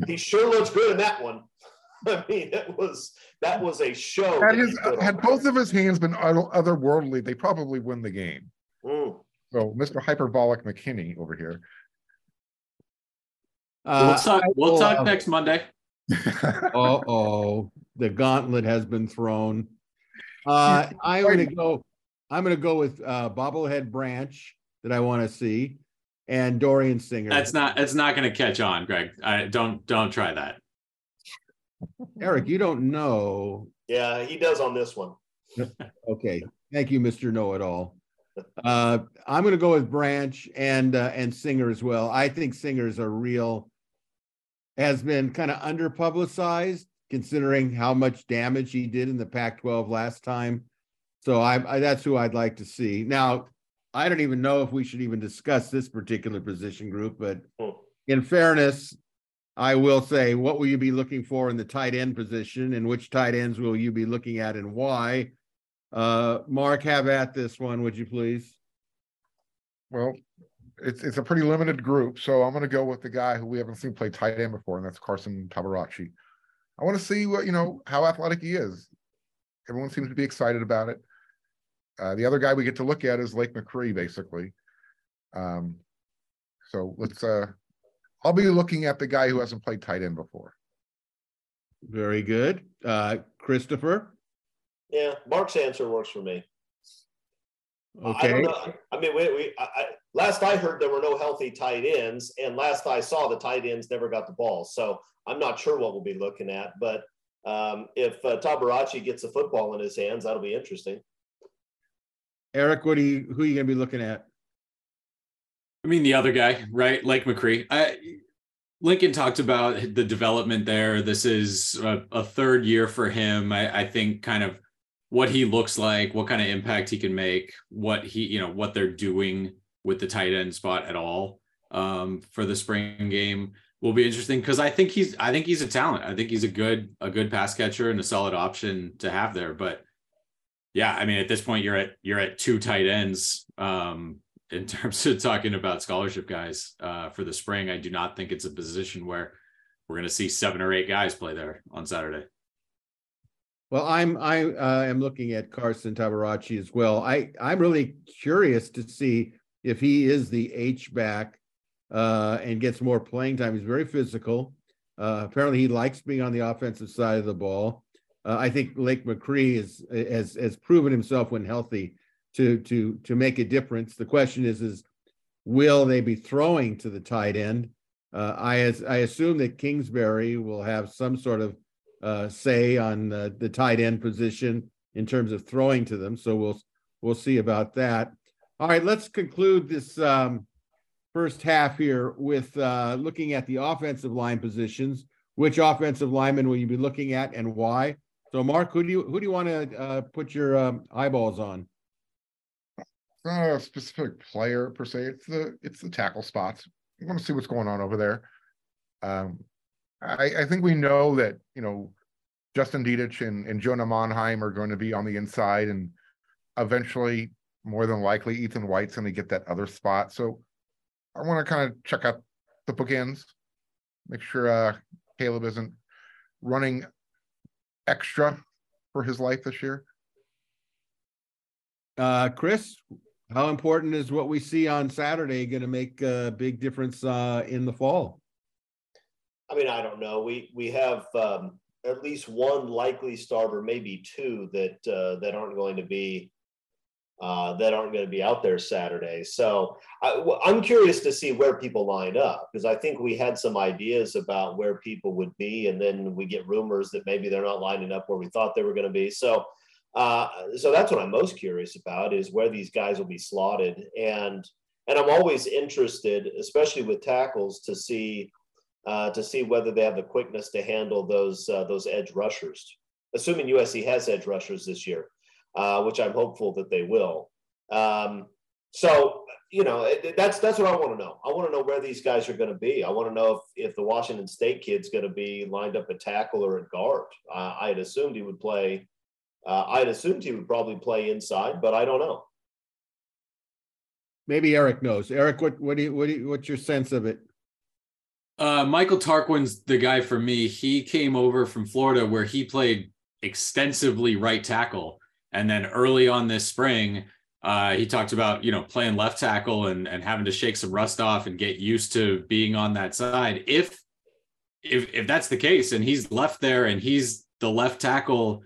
he sure looks good in that one. (laughs) I mean, it was that was a show. Had, his, had both of his hands been otherworldly, they probably win the game. Mm. So, Mr. Hyperbolic McKinney over here. Uh, we'll talk, we'll talk uh, next Monday. (laughs) oh, oh, the gauntlet has been thrown. (laughs) Uh, I'm going to go. I'm going to go with uh, bobblehead branch that I want to see and Dorian Singer. That's not that's not going to catch on, Greg. I don't don't try that. (laughs) Erik, you don't know. Yeah, he does on this one. (laughs) okay, thank you, Mister Know It All. Uh, I'm going to go with Branch and uh, and Singer as well. I think Singer's a real has been kind of under publicized considering how much damage he did in the Pac-12 last time. So I, I that's who I'd like to see. Now I don't even know if we should even discuss this particular position group, but hmm. in fairness, I will say, what will you be looking for in the tight end position, and which tight ends will you be looking at, and why? Uh, Marc, have at this one, would you please? Well, it's it's a pretty limited group, so I'm going to go with the guy who we haven't seen play tight end before, and that's Carson Tabaracci. I want to see what you know how athletic he is. Everyone seems to be excited about it. Uh, the other guy we get to look at is Lake McRee, basically. Um, so let's. Uh, I'll be looking at the guy who hasn't played tight end before. Very good, uh, Christopher. Yeah, Marc's answer works for me. Okay. I, I mean, we, we I, last I heard there were no healthy tight ends, and last I saw the tight ends never got the ball. So I'm not sure what we'll be looking at, but um, if uh, Tabaracci gets a football in his hands, that'll be interesting. Erik, what are you who are you gonna be looking at? I mean, the other guy, right? Lake McRee. I, Lincoln talked about the development there. This is a, a third year for him. I, I, think kind of what he looks like, what kind of impact he can make, what he, you know, what they're doing with the tight end spot at all um, for the spring game will be interesting because I think he's, I think he's a talent. I think he's a good, a good pass catcher and a solid option to have there. But yeah, I mean, at this point, you're at you're at two tight ends um, in (laughs) terms of talking about scholarship guys uh, for the spring. I do not think it's a position where we're going to see seven or eight guys play there on Saturday. Well, I'm I uh, am looking at Carson Tabaracci as well. I I'm really curious to see if he is the H back uh, and gets more playing time. He's very physical. Uh, apparently, he likes being on the offensive side of the ball. Uh, I think Lake McRee is has has proven himself when healthy to to to make a difference. The question is is will they be throwing to the tight end? Uh, I as I assume that Kingsbury will have some sort of uh, say on the, the tight end position in terms of throwing to them. So we'll we'll see about that. All right, let's conclude this um, first half here with uh, looking at the offensive line positions. Which offensive lineman will you be looking at, and why? So, Marc, who do you who do you want to uh, put your um, eyeballs on? Not a specific player per se. It's the it's the tackle spots. You want to see what's going on over there. Um, I, I think we know that you know Justin Dedich and, and Jonah Monheim are going to be on the inside, and eventually, more than likely, Ethan White's going to get that other spot. So I want to kind of check out the bookends, make sure uh, Caleb isn't running extra for his life this year. Uh, Chris, how important is what we see on Saturday going to make a big difference uh, in the fall? I mean, I don't know. We we have um, at least one likely starter, maybe two that uh, that aren't going to be uh, that aren't going to be out there Saturday. So I, am curious to see where people line up because I think we had some ideas about where people would be, and then we get rumors that maybe they're not lining up where we thought they were going to be. So. Uh, so that's what I'm most curious about is where these guys will be slotted, and and I'm always interested, especially with tackles, to see uh, to see whether they have the quickness to handle those uh, those edge rushers. Assuming USC has edge rushers this year, uh, which I'm hopeful that they will. Um, so you know it, that's that's what I want to know. I want to know where these guys are going to be. I want to know if if the Washington State kid's going to be lined up at tackle or at guard. I had assumed he would play. Uh, I had assumed he would probably play inside, but I don't know. Maybe Erik knows. Erik, what what do you, what do you, what's your sense of it? Uh, Michael Tarquin's the guy for me. He came over from Florida where he played extensively right tackle. And then early on this spring, uh, he talked about, you know, playing left tackle and, and having to shake some rust off and get used to being on that side. If, if, if that's the case and he's left there and he's the left tackle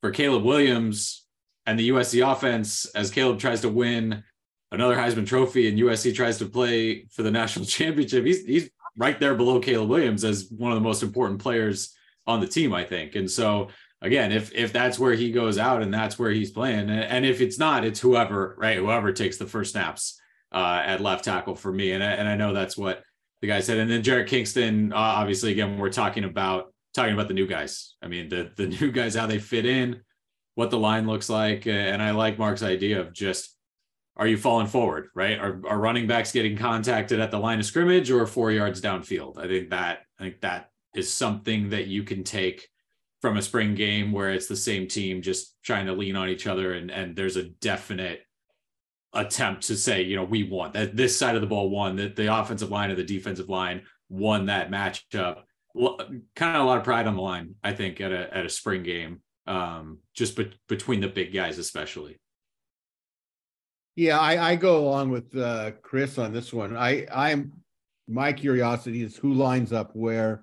for Caleb Williams and the USC offense as Caleb tries to win another Heisman trophy and USC tries to play for the national (laughs) championship, he's, he's right there below Caleb Williams as one of the most important players on the team, I think. And so again, if if that's where he goes out and that's where he's playing, and if it's not, it's whoever, right? Whoever takes the first snaps uh, at left tackle for me. And I, and I know that's what the guy said. And then Jarrett Kingston, uh, obviously, again, we're talking about talking about the new guys. I mean, the the (laughs) new guys, how they fit in, what the line looks like, and I like Marc's idea of just are you falling forward, right? Are, are running backs getting contacted at the line of scrimmage or four yards downfield? I think that I think that is something that you can take from a spring game where it's the same team just trying to lean on each other and and there's a definite attempt to say, you know, we won that this side of the ball won, that the offensive line or the defensive line won that matchup. Kind of a lot of pride on the line, I think, at a at a spring game, um, just be- between the big guys, especially. Yeah, I, I go along with uh, Chris on this one. I I'm my curiosity is who lines up where.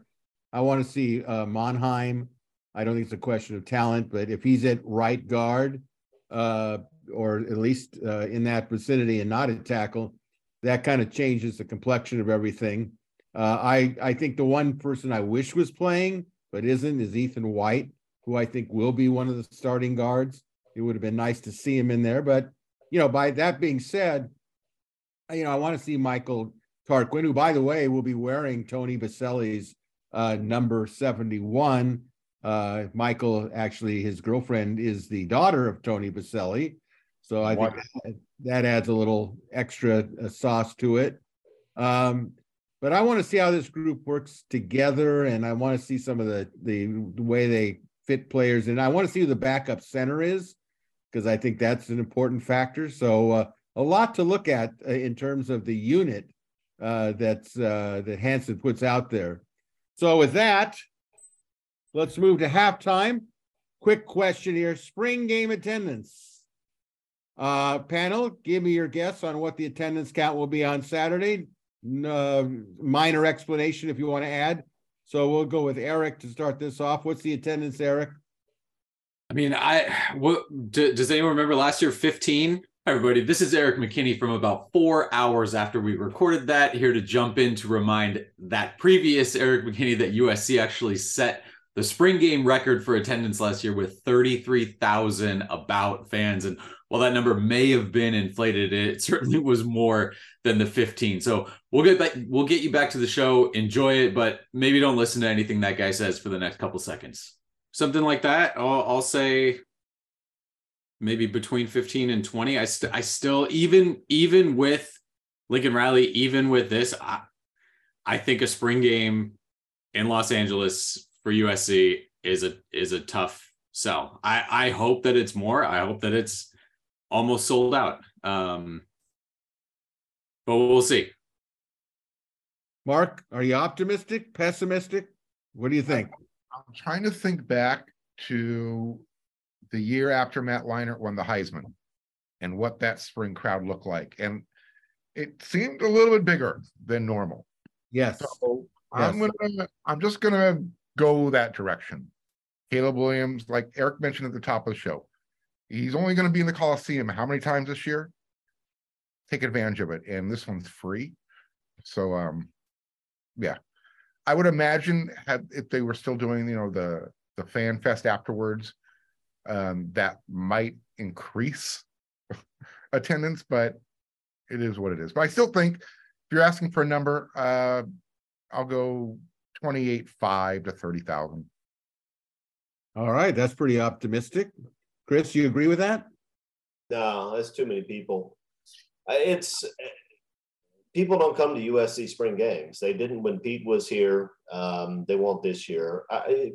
I want to see uh, Monheim. I don't think it's a question of talent, but if he's at right guard, uh, or at least uh, in that vicinity and not at tackle, that kind of changes the complexion of everything. Uh, I I think the one person I wish was playing but isn't is Ethan White, who I think will be one of the starting guards. It would have been nice to see him in there, but you know, by that being said, you know, I want to see Michael Tarquin, who, by the way, will be wearing Tony Boselli's uh, number 71. Uh, Michael, actually, his girlfriend is the daughter of Tony Boselli. So I think that, that, adds a little extra uh, sauce to it. Um, but I want to see how this group works together, and I want to see some of the, the, the way they fit players. And I want to see who the backup center is because I think that's an important factor. So uh, a lot to look at uh, in terms of the unit uh, that's uh, that Henson puts out there. So with that, let's move to halftime. quick question here: spring game attendance. Uh, panel, give me your guess on what the attendance count will be on Saturday. Uh, minor explanation if you want to add. So we'll go with Erik to start this off. What's the attendance, Erik? I mean, I what do, does anyone remember last year? Fifteen. Everybody, this is Erik McKinney from about four hours after we recorded that. Here to jump in to remind that previous Erik McKinney that USC actually set the spring game record for attendance last year with 33,000 about fans. And while that number may have been inflated, it (laughs) certainly was more than the 15. So we'll get back, we'll get you back to the show. Enjoy it, but maybe don't listen to anything that guy says for the next couple seconds. Something like that. I'll, I'll say maybe between 15 and 20. I, st- I still, even, even with Lincoln Riley, even with this, I, I think a spring game in Los Angeles for USC is a, is a tough sell. I, I hope that it's more. I hope that it's almost sold out. Um, but we'll see. Marc, are you optimistic, pessimistic? What do you think? I'm trying to think back to the year after Matt Leinart won the Heisman and what that spring crowd looked like. And it seemed a little bit bigger than normal. Yes. So I'm gonna I'm just gonna go that direction. Caleb Williams, like Erik mentioned at the top of the show, he's only going to be in the Coliseum how many times this year? Take advantage of it. And this one's free. So um yeah. I would imagine had if they were still doing, you know, the the fan fest afterwards, um, that might increase (laughs) attendance, but it is what it is. But I still think if you're asking for a number, uh, I'll go 28.5 to 30,000. All right, that's pretty optimistic. Chris, you agree with that? No, that's too many people. It's people don't come to USC spring games. They didn't when Pete was here. Um, they won't this year.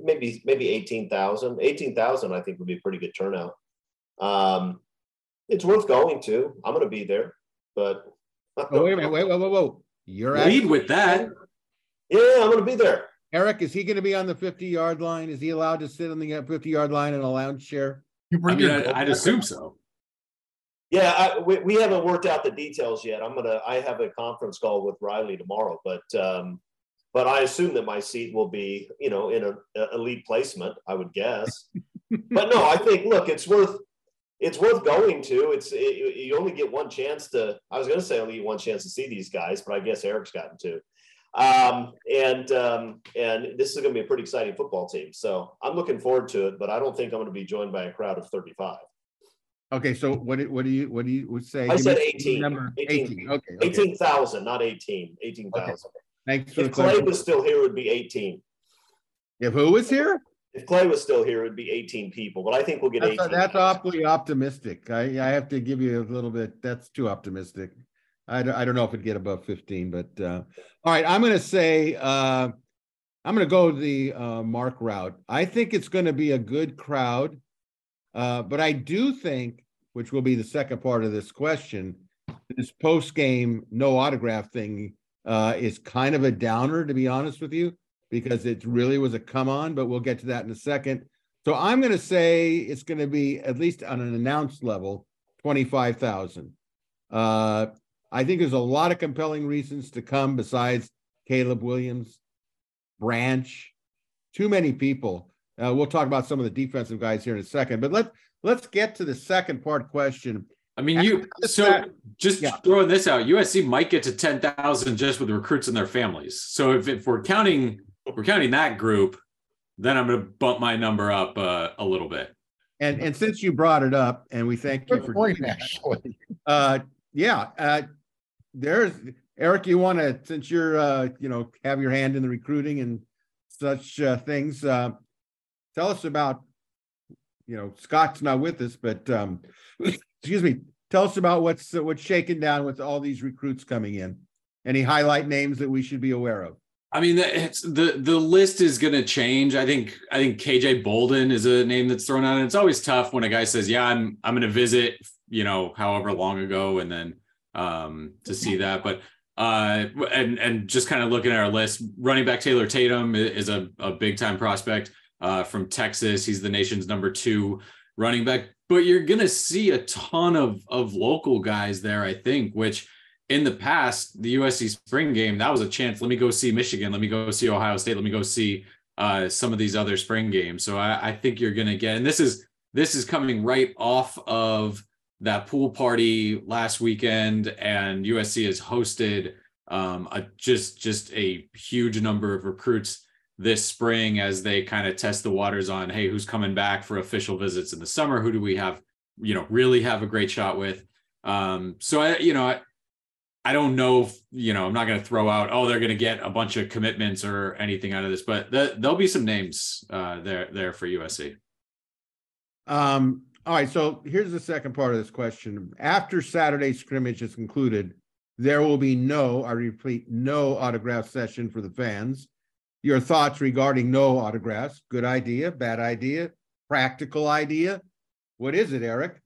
maybe maybe 18,000. 18,000 I think would be a pretty good turnout. Um, it's worth going to. I'm going to be there, but oh, wait a minute. Wait, whoa, whoa, whoa. You're lead actually, with that. Yeah, I'm going to be there. Erik, is he going to be on the 50 yard line? Is he allowed to sit on the 50 yard line in a lounge chair? You bring I mean, I'd, I'd assume so. Yeah, I, we, we haven't worked out the details yet. I'm gonna. I have a conference call with Riley tomorrow, but um, but I assume that my seat will be, you know, in an elite placement. I would guess. (laughs) but no, I think look, it's worth it's worth going to. It's it, you only get one chance to. I was going to say only get one chance to see these guys, but I guess Erik's gotten two. Um, and um, and this is going to be a pretty exciting football team. So I'm looking forward to it. But I don't think I'm going to be joined by a crowd of 35. Okay, so what do, what do you what do you would say? I said 18. Number 18. 18. Okay. okay. 18,000, not 18. 18,000. Okay. Thanks if Clay was still here, it would be 18. If who was here? If Clay was still here, it would be 18 people, but I think we'll get that's, 18. That's awfully optimistic. I, I have to give you a little bit. That's too optimistic. I, I don't know if it'd get above 15, but uh, all right. I'm going to say, uh, I'm going to go the uh, Marc route. I think it's going to be a good crowd. Uh, but I do think, which will be the second part of this question, this post game no autograph thing uh, is kind of a downer, to be honest with you, because it really was a come on. But we'll get to that in a second. So I'm going to say it's going to be at least on an announced level, twenty five thousand. Uh, I think there's a lot of compelling reasons to come besides Caleb Williams, Branch, too many people. Uh, we'll talk about some of the defensive guys here in a second, but let's let's get to the second part question. I mean, you so just yeah. throwing this out, USC might get to ten thousand just with recruits and their families. So if, if we're counting we're counting that group, then I'm going to bump my number up uh, a little bit. And and since you brought it up, and we thank you for point, actually. Uh, yeah, uh, there's Erik. You want to since you're uh, you know have your hand in the recruiting and such uh, things. Uh, tell us about, you know, Scott's not with us, but um, (coughs) excuse me, tell us about what's what's shaking down with all these recruits coming in. Any highlight names that we should be aware of? I mean, the the list is going to change. I think I think KJ Bolden is a name that's thrown out. And it's always tough when a guy says, "Yeah, I'm I'm going to visit," you know, however long ago, and then um, to see that. But uh, and and just kind of looking at our list, running back Taylor Tatum is a, a big time prospect. uh, from Texas. He's the nation's number two running back. But you're gonna see a ton of of local guys there, I think, which in the past, the USC spring game, that was a chance. Let me go see Michigan. Let me go see Ohio State. Let me go see uh, some of these other spring games. So I, I think you're gonna get, and this is this is coming right off of that pool party last weekend, and USC has hosted um, a just just a huge number of recruits this spring as they kind of test the waters on hey who's coming back for official visits in the summer? Who do we have you know really have a great shot with? Um so i you know i, I don't know if you know i'm not going to throw out oh they're going to get a bunch of commitments or anything out of this but the, there'll be some names uh there there for usc um all right so here's the second part of this question after saturday scrimmage is concluded there will be no i repeat no autograph session for the fans your thoughts regarding no autographs. Good idea, bad idea, practical idea. What is it, Erik?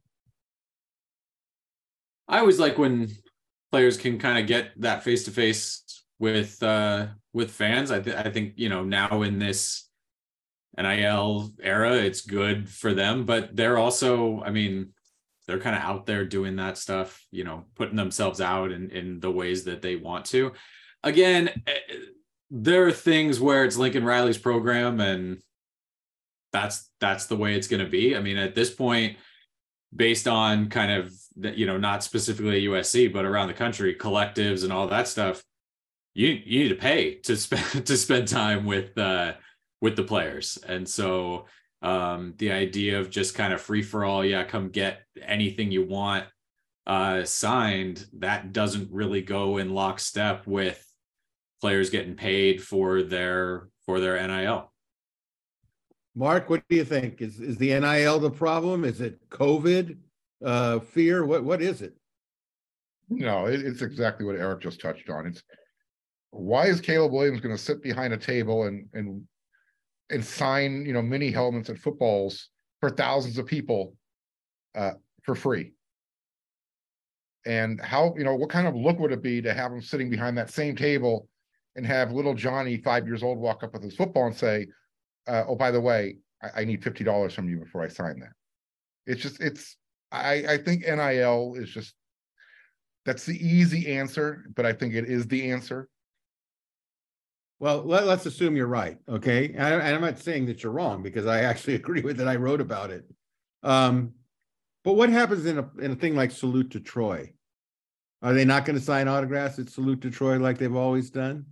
I always like when players can kind of get that face to face with uh with fans. I, th- I think you know now in this NIL era, it's good for them, but they're also, I mean, they're kind of out there doing that stuff, you know, putting themselves out in in the ways that they want to. Again, eh, there are things where it's Lincoln Riley's program and that's that's the way it's going to be. I mean, at this point, based on kind of you know not specifically USC but around the country, collectives and all that stuff, you you need to pay to spend (laughs) to spend time with uh, with the players, and so um, the idea of just kind of free for all, yeah, come get anything you want uh, signed, that doesn't really go in lockstep with players getting paid for their for their NIL. Marc, what do you think? Is is the NIL the problem? Is it COVID uh, fear? What what is it? No, it, it's exactly what Erik just touched on. It's why is Caleb Williams going to sit behind a table and and and sign you know mini helmets and footballs for thousands of people uh, for free? And how you know what kind of look would it be to have him sitting behind that same table and have little Johnny, five years old, walk up with his football and say, uh, "Oh, by the way, I, I need fifty dollars from you before I sign that." It's just, it's. I I think NIL is just that's the easy answer, but I think it is the answer. Well, let, us assume you're right. Okay. And, I, am not saying that you're wrong because I actually (laughs) agree with it. I wrote about it. Um, but what happens in a, in a thing like Salute to Troy? Are they not going to sign autographs at Salute to Troy like they've always done?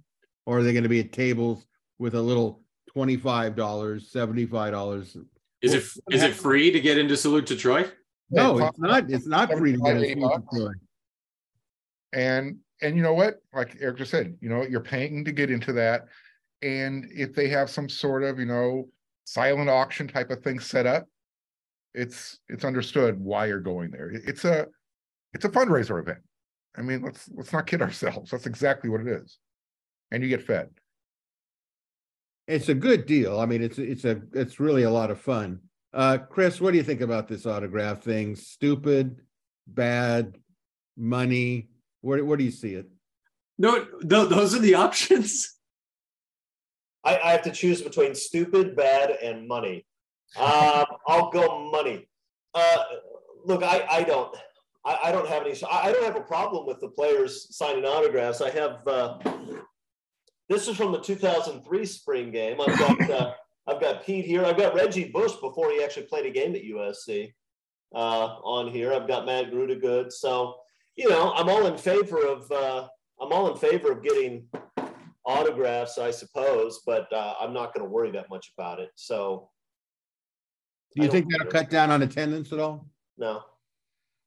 or are they going to be at tables with a little $25, $75? Is it is it free to get into Salute to Troy? No, it's not. It's not free to get into Salute to Troy. And and you know what? Like Erik just said, you know, you're paying to get into that. And if they have some sort of, you know, silent auction type of thing set up, it's it's understood why you're going there. It's a it's a fundraiser event. I mean, let's let's not kid (laughs) ourselves. That's exactly what it is and you get fed. It's a good deal. I mean, it's it's a it's really a lot of fun. Uh, Chris, what do you think about this autograph thing? Stupid, bad, money. Where where do you see it? No, no those are the options. I, I have to choose between stupid, bad, and money. Um, (laughs) I'll go money. Uh, look, I, I don't I, I don't have any I don't have a problem with the players signing autographs. I have uh, this is from the 2003 spring game. I've got uh, (laughs) I've got Pete here. I've got Reggie Bush before he actually played a game at USC uh, on here. I've got Matt Good. So you know, I'm all in favor of uh, I'm all in favor of getting autographs, I suppose, but uh, I'm not going to worry that much about it. So, do you think that'll cut down on attendance at all? No.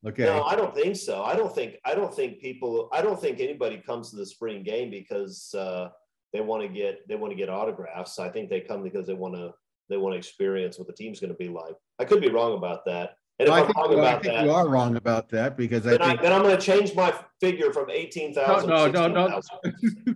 Okay. No, I don't think so. I don't think I don't think people I don't think anybody comes to the spring game because uh, they want to get they want to get autographs. I think they come because they want to they want to experience what the team's going to be like. I could be wrong about that. And if I am wrong about that, you are wrong about that because I then, think, I, then I'm going to change my figure from eighteen thousand. No, no, no, no.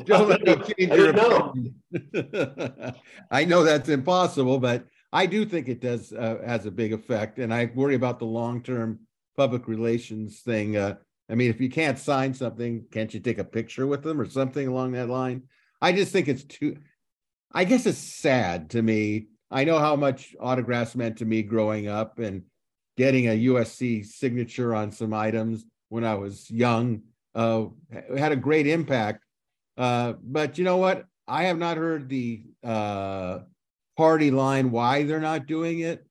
(laughs) Don't let me change your opinion. (laughs) I know that's impossible, but I do think it does uh, has a big effect, and I worry about the long term public relations thing. Uh, I mean, if you can't sign something, can't you take a picture with them or something along that line? I just think it's too. I guess it's sad to me. I know how much autographs meant to me growing up and getting a USC signature on some items when I was young uh, had a great impact. Uh, but you know what? I have not heard the uh, party line why they're not doing it.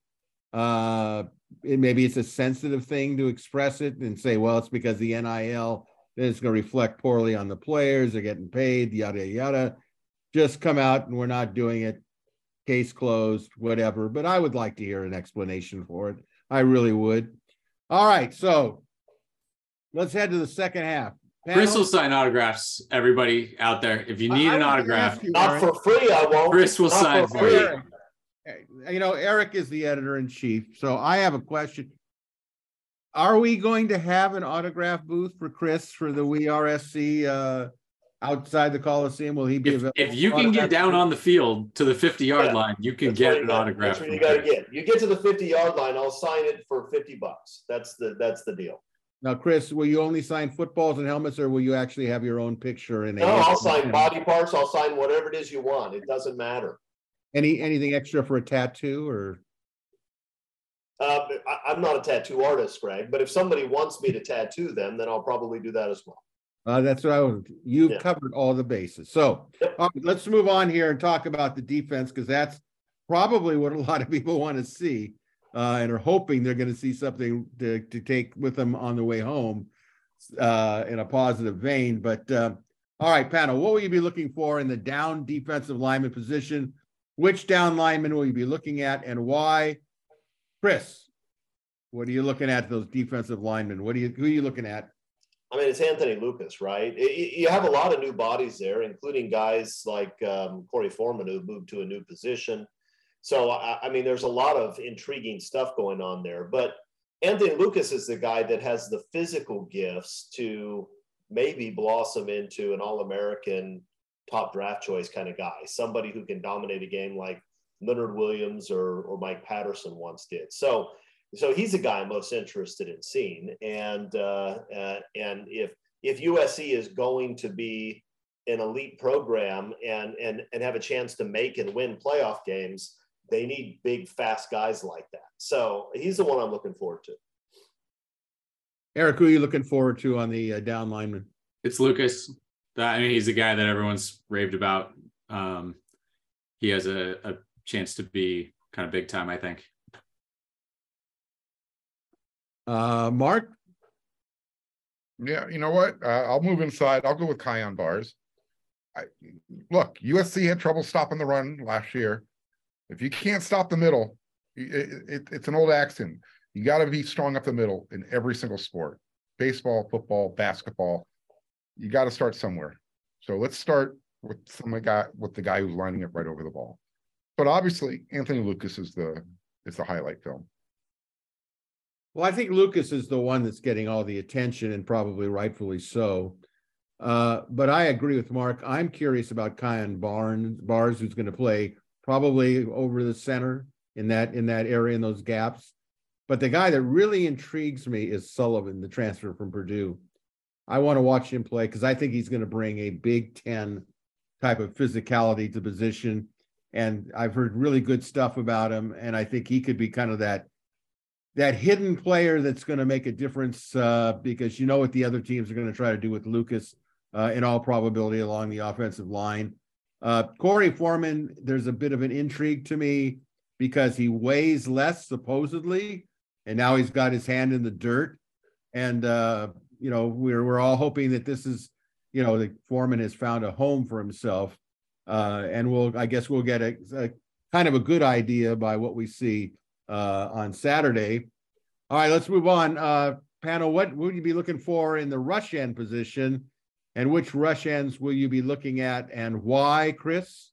Uh, it maybe it's a sensitive thing to express it and say, well, it's because the NIL is going to reflect poorly on the players. They're getting paid, yada yada. Just come out and we're not doing it. Case closed, whatever. But I would like to hear an explanation for it. I really would. All right, so let's head to the second half. Chris will sign autographs. Everybody out there, if you need I, an autograph, you, not for free, I won't. Chris will not sign for, for you. You know, Erik is the editor in chief, so I have a question. Are we going to have an autograph booth for Chris for the We Are uh, outside the Coliseum? Will he be if, available? If you can get down on the field to the 50 yard yeah, line, you can get an got. autograph. That's what you got to get. You get to the 50 yard line, I'll sign it for 50 bucks. That's the that's the deal. Now, Chris, will you only sign footballs and helmets, or will you actually have your own picture in? No, I'll sign body parts. I'll sign whatever it is you want. It doesn't matter. Any anything extra for a tattoo or? Uh, I, am not a tattoo artist, Greg, but if somebody wants me to tattoo them, then I'll probably do that as well. Uh, that's what I was. You've yeah. covered all the bases. So uh, let's move on here and talk about the defense because that's probably what a lot of (laughs) people want to see uh, and are hoping they're going to see something to, to take with them on the way home uh, in a positive vein. But uh, all right, panel, what will you be looking for in the down defensive lineman position? Which down lineman will you be looking at and why? Chris, what are you looking at those defensive linemen? What are you who are you looking at? I mean, it's Anthony Lucas, right? It, you have a lot of new bodies there, including guys like um, Korey Foreman who moved to a new position. So, I, I mean, there's a lot of intriguing stuff going on there. But Anthony Lucas is the guy that has the physical gifts to maybe blossom into an All American top draft choice kind of guy, somebody who can dominate a game like Leonard Williams or, or Mike Patterson once did. So, so he's a guy I'm most interested in seeing. And uh, uh, and if if USC is going to be an elite program and and and have a chance to make and win playoff games, they need big, fast guys like that. So he's the one I'm looking forward to. Erik, who are you looking forward to on the uh, down lineman? It's Lucas. I mean, he's a guy that everyone's raved about. Um, he has a, a chance to be kind of big time, I think. Uh, Marc? Yeah, you know what? Uh, I'll move inside. I'll go with Kyon Barrs. I, look, USC had trouble stopping the run last year. If you can't stop the middle, it, it, it's an old accent. You got to be strong up the middle in every single sport baseball, football, basketball. You got to start somewhere. So let's start with some guy with the guy who's lining up right over the ball. But obviously, Anthony Lucas is the is the highlight film. Well, I think Lucas is the one that's getting all the attention and probably rightfully so. Uh, but I agree with Marc. I'm curious about Kyon Barnes, Barrs, who's going to play probably over the center in that in that area in those gaps. But the guy that really intrigues me is Sullivan, the transfer from Purdue. I want to watch him play because I think he's going to bring a Big Ten type of physicality to position. And I've heard really good stuff about him, and I think he could be kind of that that hidden player that's going to make a difference uh, because you know what the other teams are going to try to do with Lucas uh, in all probability along the offensive line. Uh, Korey Foreman, there's a bit of an intrigue to me because he weighs less supposedly, and now he's got his hand in the dirt. And uh, you know, we're we're all hoping that this is, you know, the Foreman has found a home for himself, uh, and we'll I guess we'll get a, a, kind of a good idea by what we see uh, on Saturday. All right, let's move on. Uh, panel, what would you be looking for in the rush end position? And which rush ends will you be looking at and why, Chris?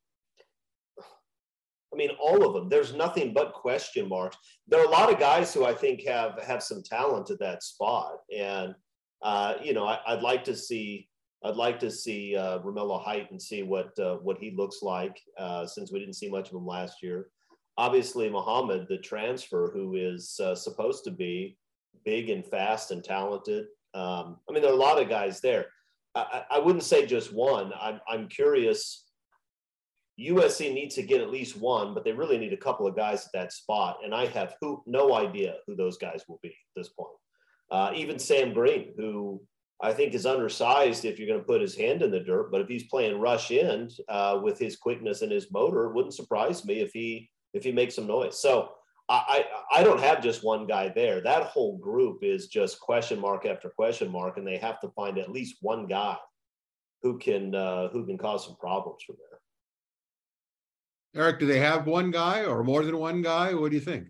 I mean, all of them. There's nothing but question marks. There are a lot of guys who I think have have some talent at that spot, and uh, you know, I, would like to see. I'd like to see uh, Romello Height and see what uh, what he looks like uh, since we didn't see much of him last year. Obviously, Muhammad, the transfer, who is uh, supposed to be big and fast and talented. Um, I mean, there are a lot of guys there. I, I wouldn't say just one. I'm, I'm curious. USC needs to get at least one, but they really need a couple of guys at that spot. And I have who, no idea who those guys will be at this point. Uh, even Sam Green, who I think is undersized if you're going to put his hand in the dirt, but if he's playing rush end uh, with his quickness and his motor, it wouldn't surprise me if he if he makes some noise. So I, I don't have just one guy there. That whole group is just question mark after question mark, and they have to find at least one guy who can uh, who can cause some problems from there. Erik, do they have one guy or more than one guy? What do you think?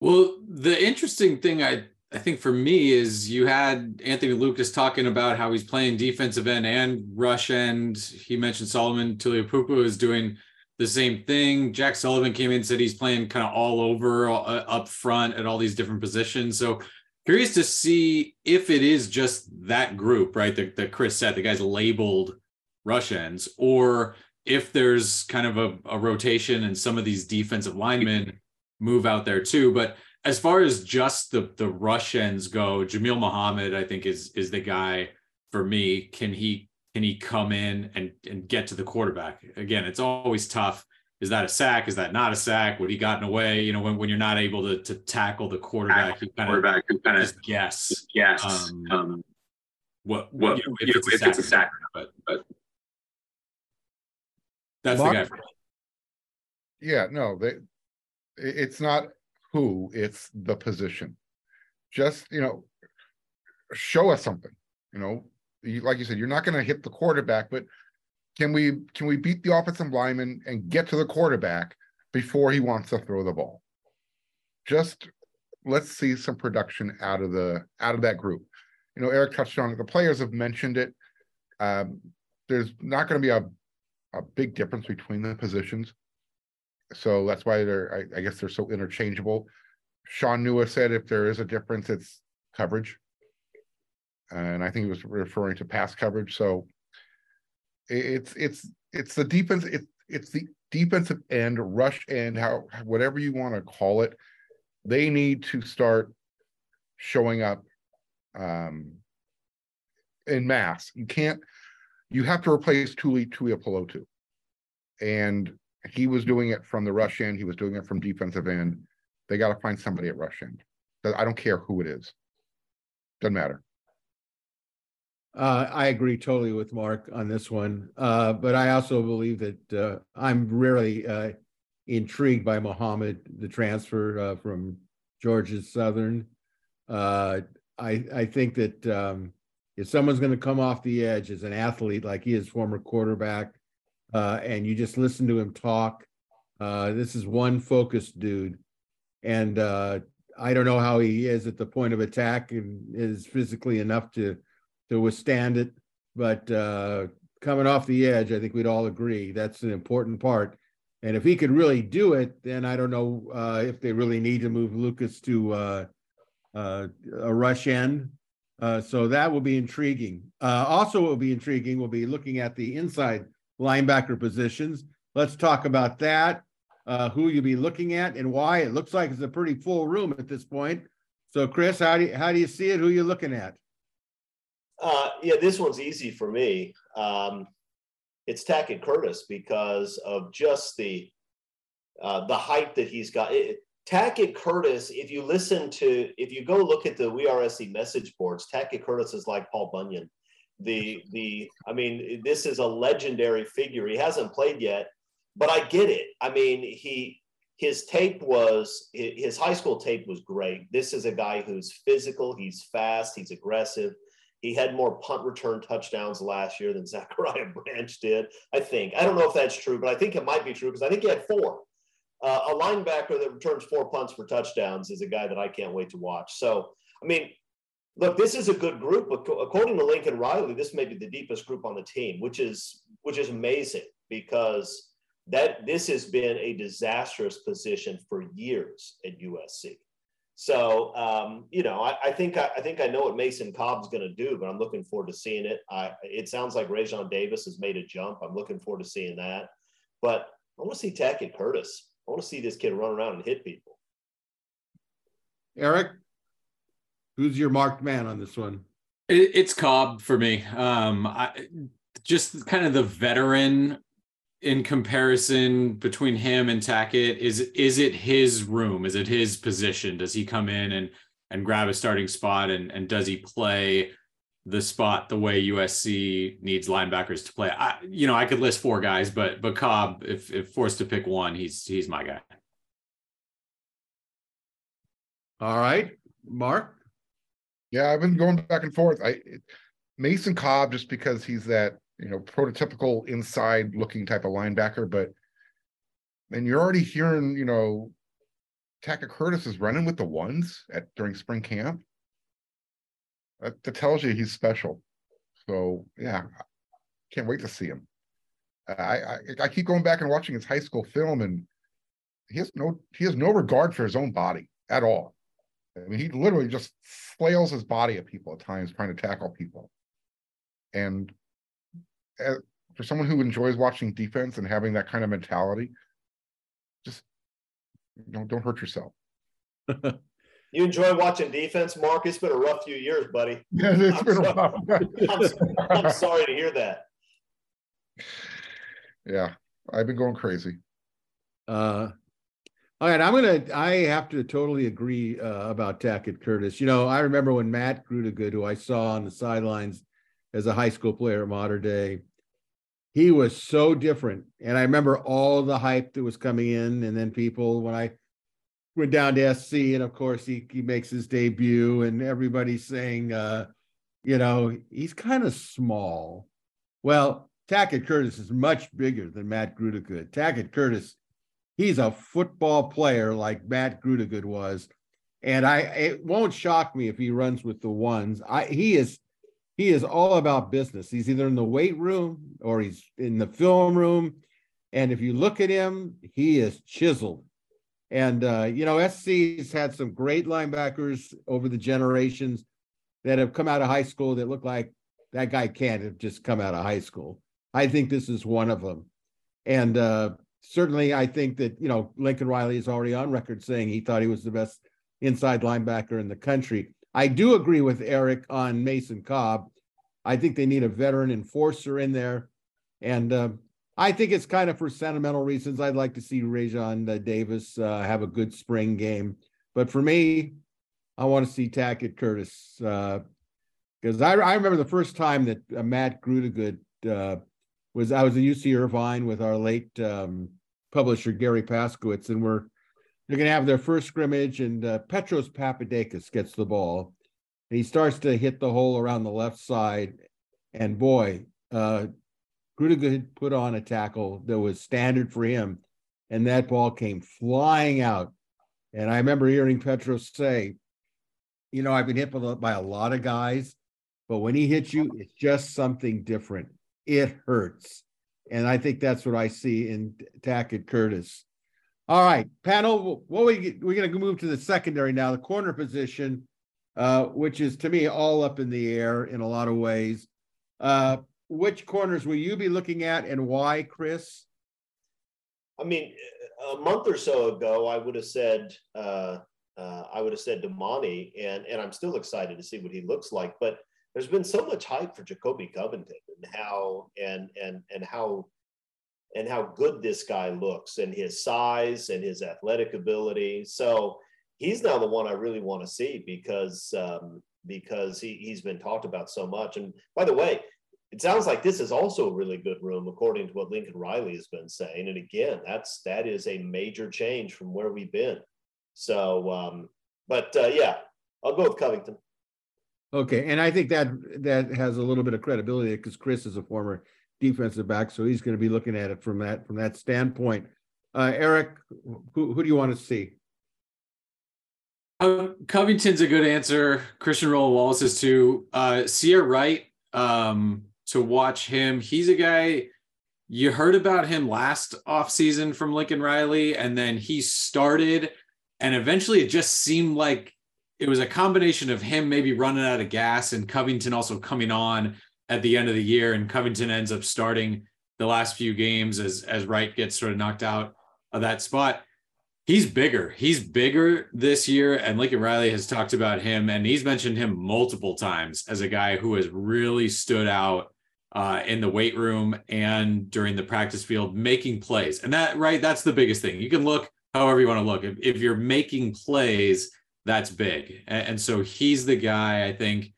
Well, the interesting thing I I think for me is you had Anthony Lucas talking about how he's playing defensive end and rush end. He mentioned Solomon Tuliaupupu is doing the same thing. Jack Sullivan came in said he's playing kind of all over uh, up front at all these different positions. So curious to see if it is just that group, right? That, that Chris said the guys labeled rush ends, or if there's kind of a, a rotation and some of these defensive linemen move out there too. But as far as just the the rush ends go, Jamil Muhammad, I think is is the guy for me. Can he can he come in and and get to the quarterback? Again, it's always tough. Is that a sack? Is that not a sack? Would he gotten away? You know, when, when you're not able to to tackle the quarterback, you kind quarterback of kind of guess. Yes. Um, um, what what you know, if, it's, if it's a sack, but but that's Marc, the guy. Yeah, no, they, it's not who, it's the position. Just you know, show us something. You know, you, like you said, you're not going to hit the quarterback, but can we can we beat the offensive lineman and get to the quarterback before he wants to throw the ball? Just let's see some production out of the out of that group. You know, Erik touched on it. The players have mentioned it. Um, there's not going to be a a big difference between the positions, so that's why they're. I, I guess they're so interchangeable. Shaun Nua said if there is a difference, it's coverage and I think he was referring to pass coverage. So it's it's it's the defense. It's it's the defensive end, rush end, how whatever you want to call it. They need to start showing up um, in mass. You can't. You have to replace Tuli Tuipulotu, and he was doing it from the rush end. He was doing it from defensive end. They got to find somebody at rush end. I don't care who it is. Doesn't matter. Uh, I agree totally with Marc on this one, uh, but I also believe that uh, I'm really uh, intrigued by Muhammad, the transfer uh, from Georgia Southern. Uh, I I think that um, if someone's going to come off the edge as an athlete like he is, former quarterback, and you just listen to him talk, this is one focused dude, and I don't know how he is at the point of attack and is physically enough to to withstand it. But uh, coming off the edge, I think we'd all agree that's an important part. And if he could really do it, then I don't know uh, if they really need to move Lucas to uh, uh a rush end. Uh, so that will be intriguing. Uh, also, will be intriguing. We'll be looking at the inside linebacker positions. Let's talk about that. who you'll be looking at and why. It looks like it's a pretty full room at this point. So, Chris, how do you, how do you see it? Who you looking at? Uh, yeah, this one's easy for me. Um, it's Tackett Curtis because of just the uh, the hype that he's got. It, Tackett Curtis, if you listen to, if you go look at the We Are message boards, Tackett Curtis is like Paul Bunyan. The the I mean, this is a legendary figure. He hasn't played yet, but I get it. I mean, he his tape was his high school tape was great. This is a guy who's physical, he's fast, he's aggressive. He had more punt return touchdowns last year than (laughs) Zachariah Branch did. I think. I don't know if that's true, but I think it might be true because I think he had four. Uh, a linebacker that returns four punts for touchdowns is a guy that I can't wait to watch. So, I mean, look, this is a good group. According to Lincoln Riley, this may be the deepest group on the team, which is which is amazing because that this has been a disastrous position for years at USC. So um, you know, I, I think I, I, think I know what Mason Cobb's going to do, but I'm looking forward to seeing it. I, it sounds like Raesjon Davis has made a jump. I'm looking forward to seeing that. But I want to see Tackett Curtis. I want to see this kid run around and hit people. Erik, who's your marked man on this one? It, it's Cobb for me. Um, I, just kind of the veteran in comparison between him and Tackett? Is is it his room? Is it his position? Does he come in and and grab a starting spot and and does he play the spot the way USC needs linebackers to play? I you know I could list four guys, but but Cobb, if if forced to pick one, he's he's my guy. All right, Marc. Yeah, I've been going back and forth. I Mason Cobb just because he's that you know prototypical inside looking type of linebacker, but and you're already hearing you know Tackett Curtis is running with the ones at during spring camp. That, that tells you he's special. So yeah, can't wait to see him. I, I I keep going back and watching his high school film, and he has no he has no regard for his own body at all. I mean, he literally just flails his body at people at times trying to tackle people. And uh, for someone who enjoys watching defense and having that kind of mentality, just you know, don't hurt yourself. (laughs) you enjoy watching defense, Marc? It's been a rough few years, buddy. (laughs) Yeah, it's I'm been sorry. a while. (laughs) I'm, I'm sorry to hear that. yeah, I've been going crazy. Uh, all right, I'm gonna. I have to totally agree uh, about Tackett Curtis. You know, I remember when Matt Grootegoed, who I saw on the sidelines as a high school player at Mater Dei, he was so different. And I remember all the hype that was coming in, and then people when I went down to SC, and of course he he makes his debut, and everybody's saying, uh, you know, he's kind of small. Well, Tackett Curtis is much bigger than Matt Grootegoed. Tackett Curtis he's a football player like Matt Grootegoed was. And I it won't shock me if he runs with the ones. I he is he is all about business. He's either in the weight room or he's in the film room. And if you look at him, he is chiseled. And uh, you know, SC's had some great linebackers over the generations that have come out of high school that look like that guy can't have just come out of high school. I think this is one of them. And uh, certainly I think that, you know, Lincoln Riley is already on record saying he thought he was the best inside linebacker in the country. I do agree with Erik on Mason Cobb. I think they need a veteran enforcer in there. And uh, I think it's kind of for sentimental reasons. I'd like to see Raesjon uh, Davis uh, have a good spring game. But for me, I want to see Tackett Curtis because I, I remember the first time that uh, Matt Grootegoed uh, was I was at UC Irvine with our late um, publisher Garry Paskwietz, and we're they're going to have their first scrimmage, and uh, Petros Papadakis gets the ball, and he starts to hit the hole around the left side, and boy, uh, Grootegoed put on a tackle that was standard for him, and that ball came flying out, and I remember hearing Petros say, "You know, I've been hit by a lot of guys." But when he hits you, it's just something different it hurts. And I think that's what I see in Tackett Curtis. All right, panel. What we we're going to move to the secondary now, the corner position, uh, which is to me all up in the air in a lot of ways. Uh, which corners will you be looking at, and why, Chris? I mean, a month or so ago, I would have said uh, uh, I would have said Domani, and and I'm still excited to see what he looks like. But there's been so much hype for Jacoby Covington and how and and and how and how good this guy looks and his size and his athletic ability. So he's now the one I really want to see because um, because he, he's been talked about so much. And by the way, it sounds like this is also a really good room according to what Lincoln Riley has been saying. And again, that's that is a major change from where we've been. So, um, but uh, yeah, I'll go with Covington. Okay, and I think that that has a little bit of credibility because Chris is a former defensive back, so he's going to be looking at it from that from that standpoint. Uh, Erik, who who do you want to see? Uh, Covington's a good answer. Christian Roland Wallace is too. Uh, Ceyair Wright, um, to watch him, he's a guy you heard about him last offseason from Lincoln Riley, and then he started, and eventually it just seemed like it was a combination of him maybe running out of gas and Covington also coming on at the end of the year, and Covington ends up starting the last few games as as Wright gets sort of knocked out of that spot. He's bigger. He's bigger this year, and Lincoln Riley has talked about him, and he's mentioned him multiple times as a guy who has really stood out uh, in the weight room and during the practice field, making plays. And that, right, that's the biggest thing. You can look however you want to look. If, if you're making plays, that's big. And, and so he's the guy I think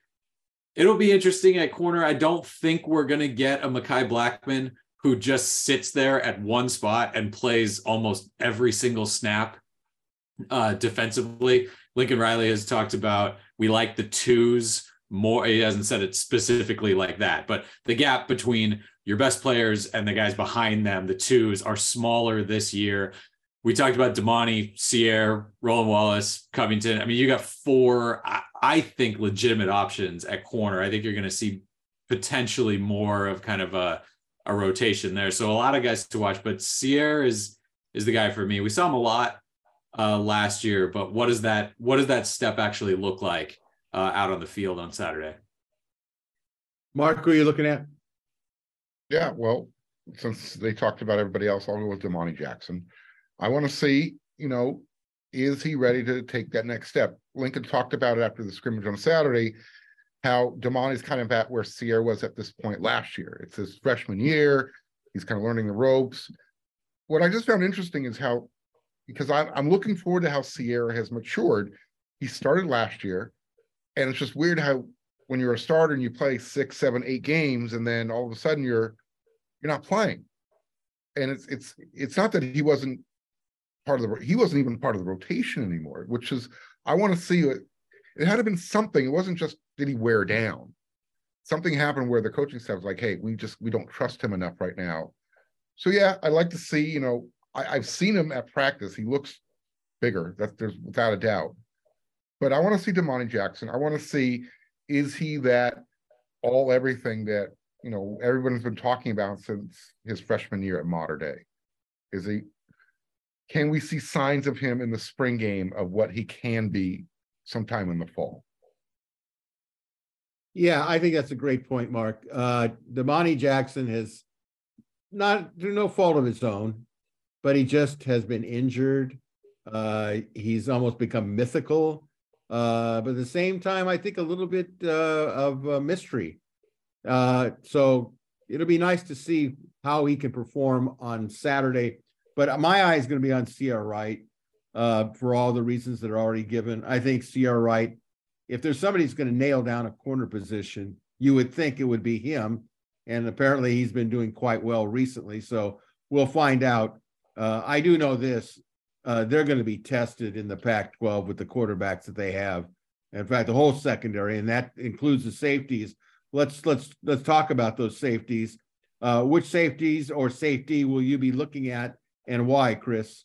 it'll be interesting at corner. I don't think we're going to get a Mekhi Blackmon who just sits there at one spot and plays almost every single snap uh, defensively. Lincoln Riley has talked about we like the twos more. He hasn't said it specifically like that, but the gap between your best players and the guys behind them, the twos, are smaller this year. We talked about Domani, Ceyair, Roland Wallace, Covington. I mean, you got four, I, I think, legitimate options at corner. I think you're going to see potentially more of kind of a, a rotation there. So a lot of guys to watch, but Ceyair is is the guy for me. We saw him a lot uh, last year, but what does that what does that step actually look like uh, out on the field on Saturday? Marc, who are you looking at? Yeah, well, since they talked about everybody else, I'll go with Domani Jackson. I want to see, you know, is he ready to take that next step? Lincoln talked about it after the scrimmage on Saturday, how Domani's kind of at where Ceyair was at this point last year. It's his freshman year. He's kind of learning the ropes. What I just found interesting is how because I'm, I'm looking forward to how Ceyair has matured. He started last year, and it's just weird how when you're a starter and you play six, seven, eight games, and then all of a sudden you're you're not playing. And it's it's it's not that he wasn't part of the he wasn't even part of the rotation anymore, which is I want to see it. It had to been something. It wasn't just did he wear down. Something happened where the coaching staff was like, "Hey, we just we don't trust him enough right now." So yeah, I'd like to see you know I, have seen him at practice. He looks bigger. That's there's without a doubt. But I want to see Domani Jackson. I want to see is he that all everything that you know everyone's been talking about since his freshman year at Mater Dei? Is he? Can we see signs of him in the spring game of what he can be sometime in the fall? Yeah, I think that's a great point, Marc. Uh, Domani Jackson has not through no fault of his own but he just has been injured. Uh, he's almost become mythical. Uh, but at the same time, I think a little bit uh, of a mystery. Uh, so it'll be nice to see how he can perform on Saturday. But my eye is going to be on Ceyair Wright uh, for all the reasons that are already given. I think Ceyair Wright, if there's somebody who's going to nail down a corner position, you would think it would be him. And apparently he's been doing quite well recently. So we'll find out. Uh, I do know this: uh, they're going to be tested in the Pac-12 with the quarterbacks that they have. In fact, the whole secondary, and that includes the safeties. Let's let's let's talk about those safeties. Uh, which safeties or safety will you be looking at, and why, Chris?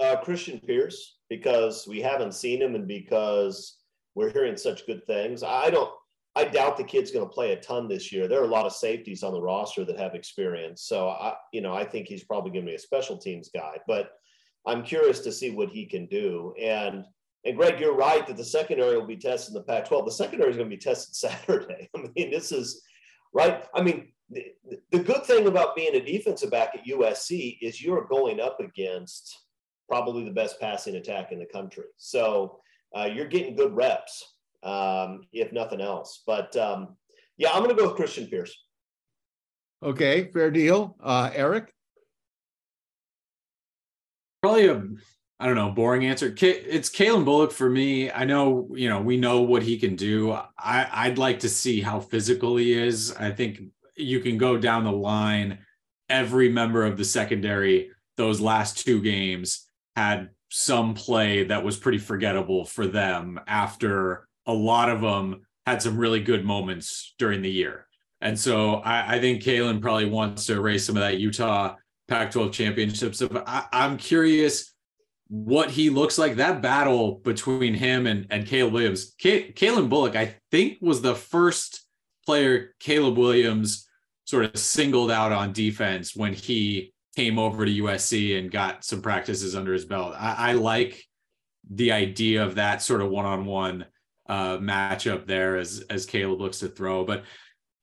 Uh, Christian Pierce, because we haven't seen him, and because we're hearing such good things. I don't. I doubt the kid's going to play a ton this year. There are a lot of safeties on the roster that have experience. So I, you know, I think he's probably going to be a special teams guy, but I'm curious to see what he can do. And, and Greg, you're right that the secondary will be tested in the Pac 12. The secondary is going to be tested (laughs) Saturday. I mean, this is right. I mean, the, the good thing about being a defensive back at USC is you're going up against probably the best passing attack in the country. So uh, you're getting good reps um, if nothing else. But um, yeah, I'm going to go with Christian Pierce. Okay, fair deal. Uh, Erik? Probably a, I don't know, boring answer. It's Calen Bullock for me. I know, you know, we know what he can do. I, I'd like to see how physical he is. I think you can go down the line. Every member of the secondary, those last two games, had some play that was pretty forgettable for them after a lot of them had some really good moments during the year. And so I, I think Calen probably wants to erase some of that Utah Pac 12 championship stuff. I, I'm curious what he looks like. That battle between him and, and Caleb Williams. K- Calen Bullock, I think, was the first player Caleb Williams sort of singled out on defense when he came over to USC and got some practices under his belt. I, I like the idea of that sort of one on one uh, matchup there as as Caleb looks to throw. But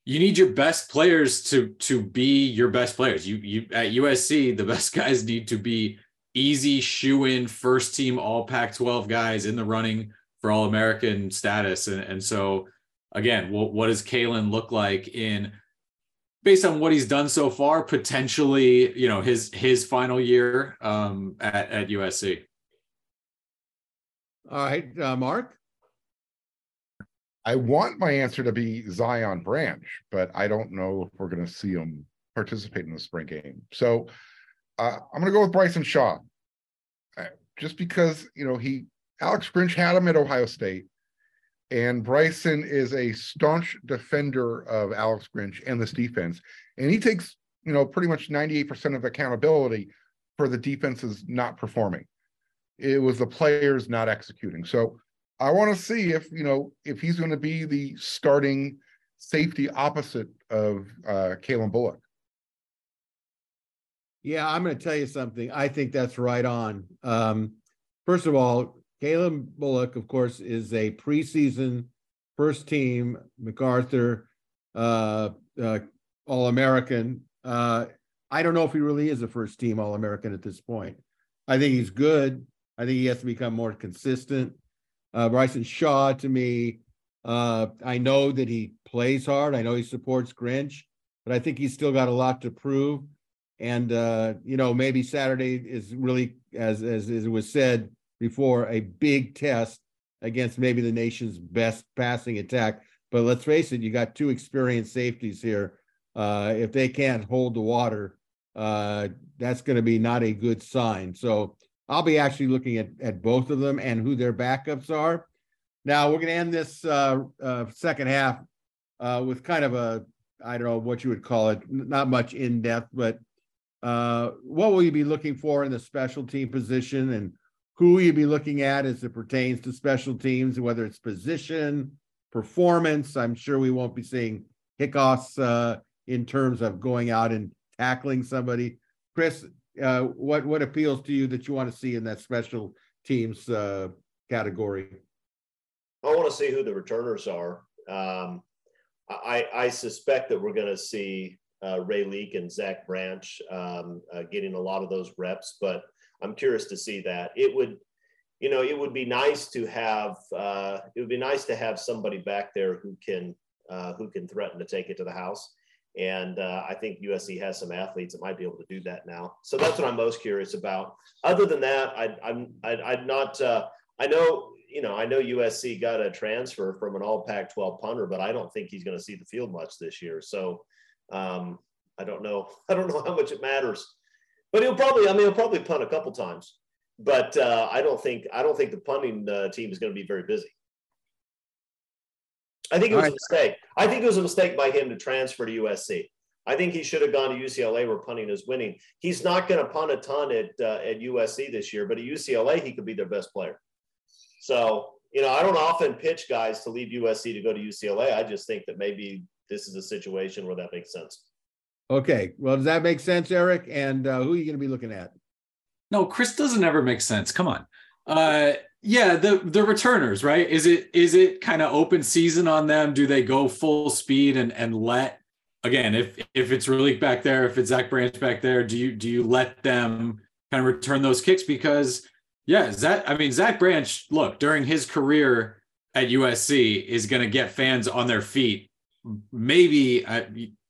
you need your best players to to be your best players. You you at USC, the (laughs) best guys need to be easy shoe in first team all Pac 12 guys in the running for all American status. And, and so again, what, what does Calen look like in based on what he's done so far, potentially, you know, his his final year um, at at USC. All right, uh, Marc. I want my answer to be Zion Branch, but I don't know if we're going to see him participate in the spring game. So uh, I'm going to go with Bryson Shaw, uh, just because you know he Alex Grinch had him at Ohio State, and Bryson is a staunch defender of Alex Grinch and this defense, and he takes you know pretty much 98% of accountability for the defenses not performing. It was the players not executing. So I want to see if you know if he's going to be the starting safety opposite of uh Calen Bullock. Yeah, I'm going to tell you something. I think that's right on. Um, first of all, Calen Bullock, of course, is a preseason first team MacArthur uh, uh, All American. Uh, I don't know if he really is a first team All American at this point. I think he's good. I think he has to become more consistent. Uh, Bryson Shaw, to me, uh, I know that he plays hard. I know he supports Grinch, but I think he's still got a lot to prove. And uh, you know, maybe Saturday is really, as, as as it was said before, a big test against maybe the nation's best passing attack. But let's face it, you got two experienced safeties here. Uh, if they can't hold the water, uh, that's going to be not a good sign. So I'll be actually looking at, at both of them and who their backups are. Now we're going to end this uh, uh, second half uh, with kind of a, I don't know what you would call it, not much in depth, but uh, what will you be looking for in the special team position and who will you be looking at as it pertains to special teams, whether it's position, performance? I'm sure we won't be seeing Hickoss uh, in terms of going out and tackling somebody. Chris, uh, what what appeals to you that you want to see in that special teams uh, category? I want to see who the returners are. Um, I, I suspect that we're going to see uh, Raleek and Zach Branch um, uh, getting a lot of those reps, but I'm curious to see that. It would, you know, it would be nice to have. Uh, it would be nice to have somebody back there who can uh, who can threaten to take it to the house. And uh, I think USC has some athletes that might be able to do that now. So that's what I'm most curious about. Other than that, I, I'm I, I'm not. Uh, I know you know I know USC got a transfer from an All Pac-12 punter, but I don't think he's going to see the field much this year. So um, I don't know. (laughs) I don't know how much it matters. But he'll probably. I mean, he'll probably punt a couple times. But uh, I don't think I don't think the punting uh, team is going to be very busy. I think it was right. a mistake. I think it was a mistake by him to transfer to USC. I think he should have gone to UCLA where punting is winning. He's not going to punt a ton at uh, at USC this year, but at UCLA he could be their best player. So you know, I don't often pitch guys to leave USC to go to UCLA. I just think that maybe this is a situation where that makes sense. Okay, well, does that make sense, Erik? And uh, who are you going to be looking at? No, Chris doesn't ever make sense. Come on. Uh, yeah, the the returners, right? Is it is it kind of open season on them? Do they go full speed and and let again if if it's Raleek back there, if it's Zach Branch back there, do you do you let them kind of return those kicks? Because yeah, Zach, I mean Zach Branch, look, during his career at USC is going to get fans on their feet. Maybe uh,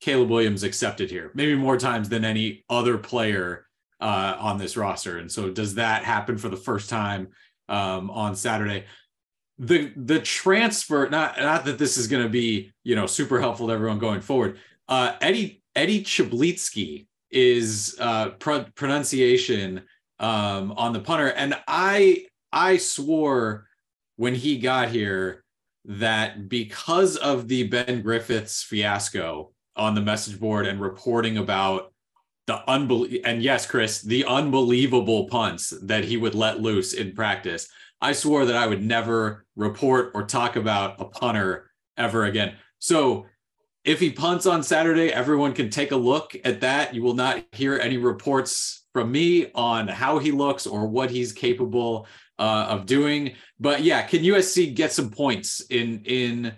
Caleb Williams accepted here, maybe more times than any other player uh, on this roster. And so, does that happen for the first time um, on Saturday. The the transfer, not not that this is going to be you know super helpful to everyone going forward. Uh, Eddie Eddie Czaplicki is uh, pr- pronunciation um, on the punter, and I I swore when he got here that because of the Ben Griffiths fiasco on the message board and reporting about the unbelievable and yes chris the unbelievable punts that he would let loose in practice. I swore that i would never report or talk about a punter ever again. So if he punts on saturday everyone can take a look at that. You will not hear any reports from me on how he looks or what he's capable uh, of doing. But yeah can usc get some points in in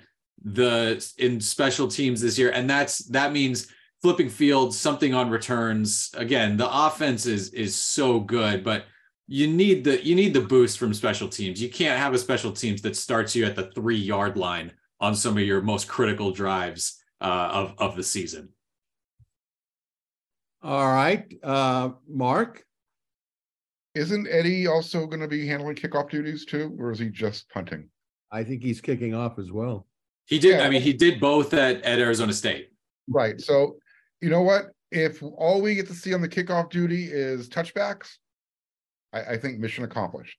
the in special teams this year and that's that means flipping fields, something on returns. Again, the offense is is so good, but you need the you need the boost from special teams. You can't have a special teams that starts you at the three yard line on some of your most critical drives uh, of of the season. All right, uh, Marc. Isn't Eddie also going to be handling kickoff duties too, or is he just punting? I think he's kicking off as well. He did. Yeah. I mean, he did both at, at Arizona State. Right. So, you know what? If all we get to see on the kickoff duty is touchbacks, I, I think mission accomplished.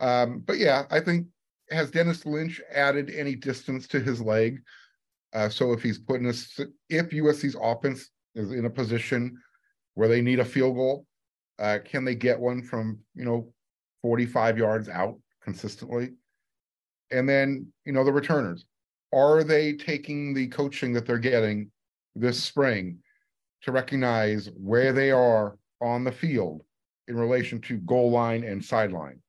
Um, but yeah, I think has Dennis Lynch added any distance to his leg? Uh, so if he's putting us, if USC's offense is in a position where they need a field goal, uh, can they get one from you know 45 yards out consistently? And then you know the returners, are they taking the coaching that they're getting this spring to recognize where they are on the field in relation to goal line and sideline?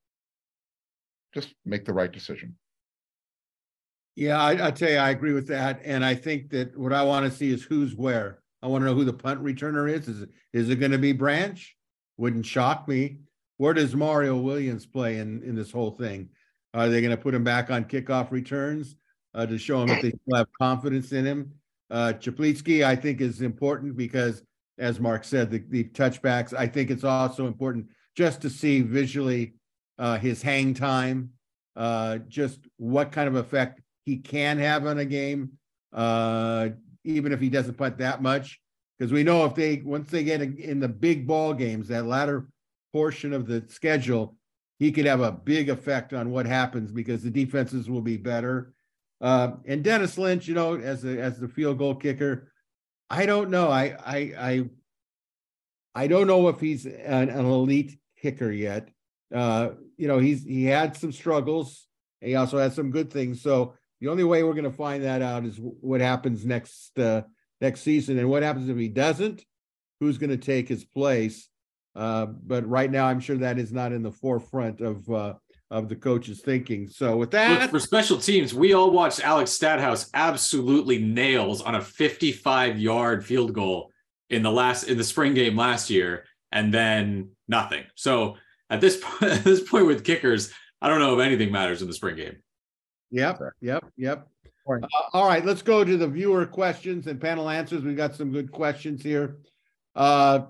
Just make the right decision. Yeah, I, I tell you, I agree with that, and I think that what I want to see is who's where. I want to know who the punt returner is. Is it, is it going to be Branch? Wouldn't shock me. Where does Mario Williams play in in this whole thing? Are they going to put him back on kickoff returns uh, to show him that they still have confidence in him? Uh, Czaplicki, I think, is important because, as Marc said, the, the touchbacks. I think it's also important just to see visually uh, his hang time, uh, just what kind of effect he can have on a game, uh, even if he doesn't punt that much. Because we know if they once they get in the big ball games, that latter portion of the schedule, he could have a big effect on what happens because the defenses will be better. Uh, and Dennis Lynch, you know, as a, as the field goal kicker, I don't know. I I I I don't know if he's an, an elite kicker yet. Uh, you know, he's he had some struggles. He also had some good things. So the only way we're going to find that out is what happens next uh, next season, and what happens if he doesn't. Who's going to take his place? Uh, but right now, I'm sure that is not in the forefront of uh, of the coach's thinking. So with that, Look, for special teams, we all watched Alex Stadthaus absolutely nails on a 55 yard field goal in the last in the spring game last year, and then nothing. So at this (laughs) point, at this point with kickers, I don't know if anything matters in the spring game. Yep, yep, yep. Right. Uh, all right, let's go to the viewer questions and panel answers. We've got some good questions here. Uh,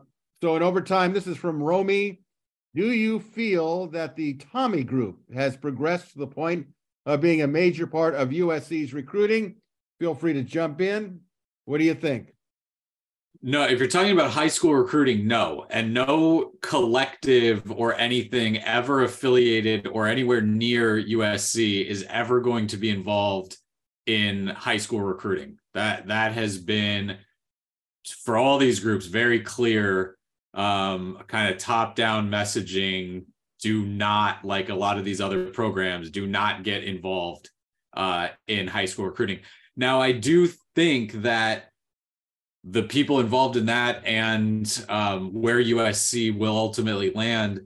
so in overtime, this is from Romy. Do you feel that the Tommy Group has progressed to the point of being a major part of USC's recruiting? Feel free to jump in. What do you think? No, if you're talking about high school recruiting, no. And no collective or anything ever affiliated or anywhere near USC is ever going to be involved in high school recruiting. That that has been for all these groups very clear um kind of top down messaging do not like a lot of these other programs do not get involved uh in high school recruiting. Now I do think that the people involved in that and um, where USC will ultimately land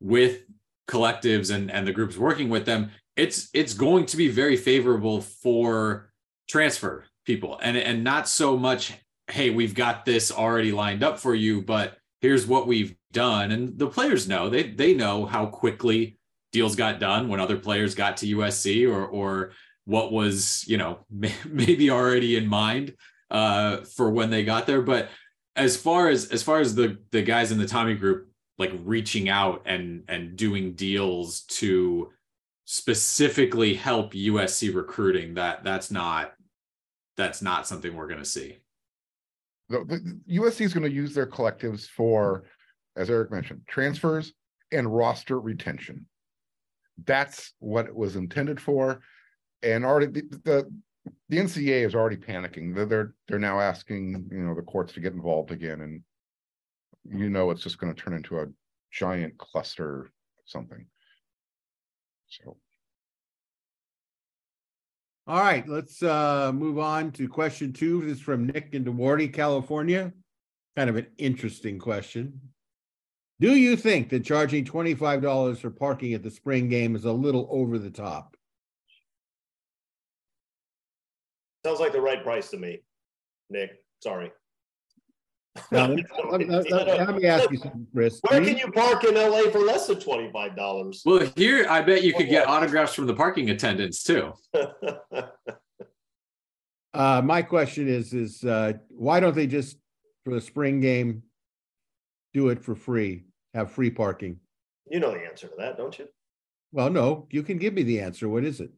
with collectives and, and the groups working with them, it's it's going to be very favorable for transfer people and and not so much, hey, we've got this already lined up for you, but here's what we've done. And the players know they they know how quickly deals got done when other players got to USC or or what was you know (laughs) maybe already in mind uh, for when they got there. But as far as as far as the the guys in the Tommy group like reaching out and and doing deals to specifically help USC recruiting, that that's not that's not something we're going to see. The, the USC is going to use their collectives for, as Erik mentioned, transfers and roster retention. That's what it was intended for. And already the, the the is already panicking. They're, they're they're now asking you know the courts to get involved again, and you know it's just going to turn into a giant cluster something. So All right, let's uh, move on to question two. This is from Nick in Duarte, California. Kind of an interesting question. Do you think that charging $25 for parking at the spring game is a little over the top? Sounds like the right price to me, Nick. Sorry. Now, let, let- let- let me ask you something, Chris. Where can you park in LA for less than twenty five dollars? Well, here I bet you could get autographs from the parking attendants too. (laughs) Uh, my question is, is uh, why don't they just, for the spring game, do it for free, have free parking? You know the answer to that, don't you? Well, no, you can give me the answer. What is it?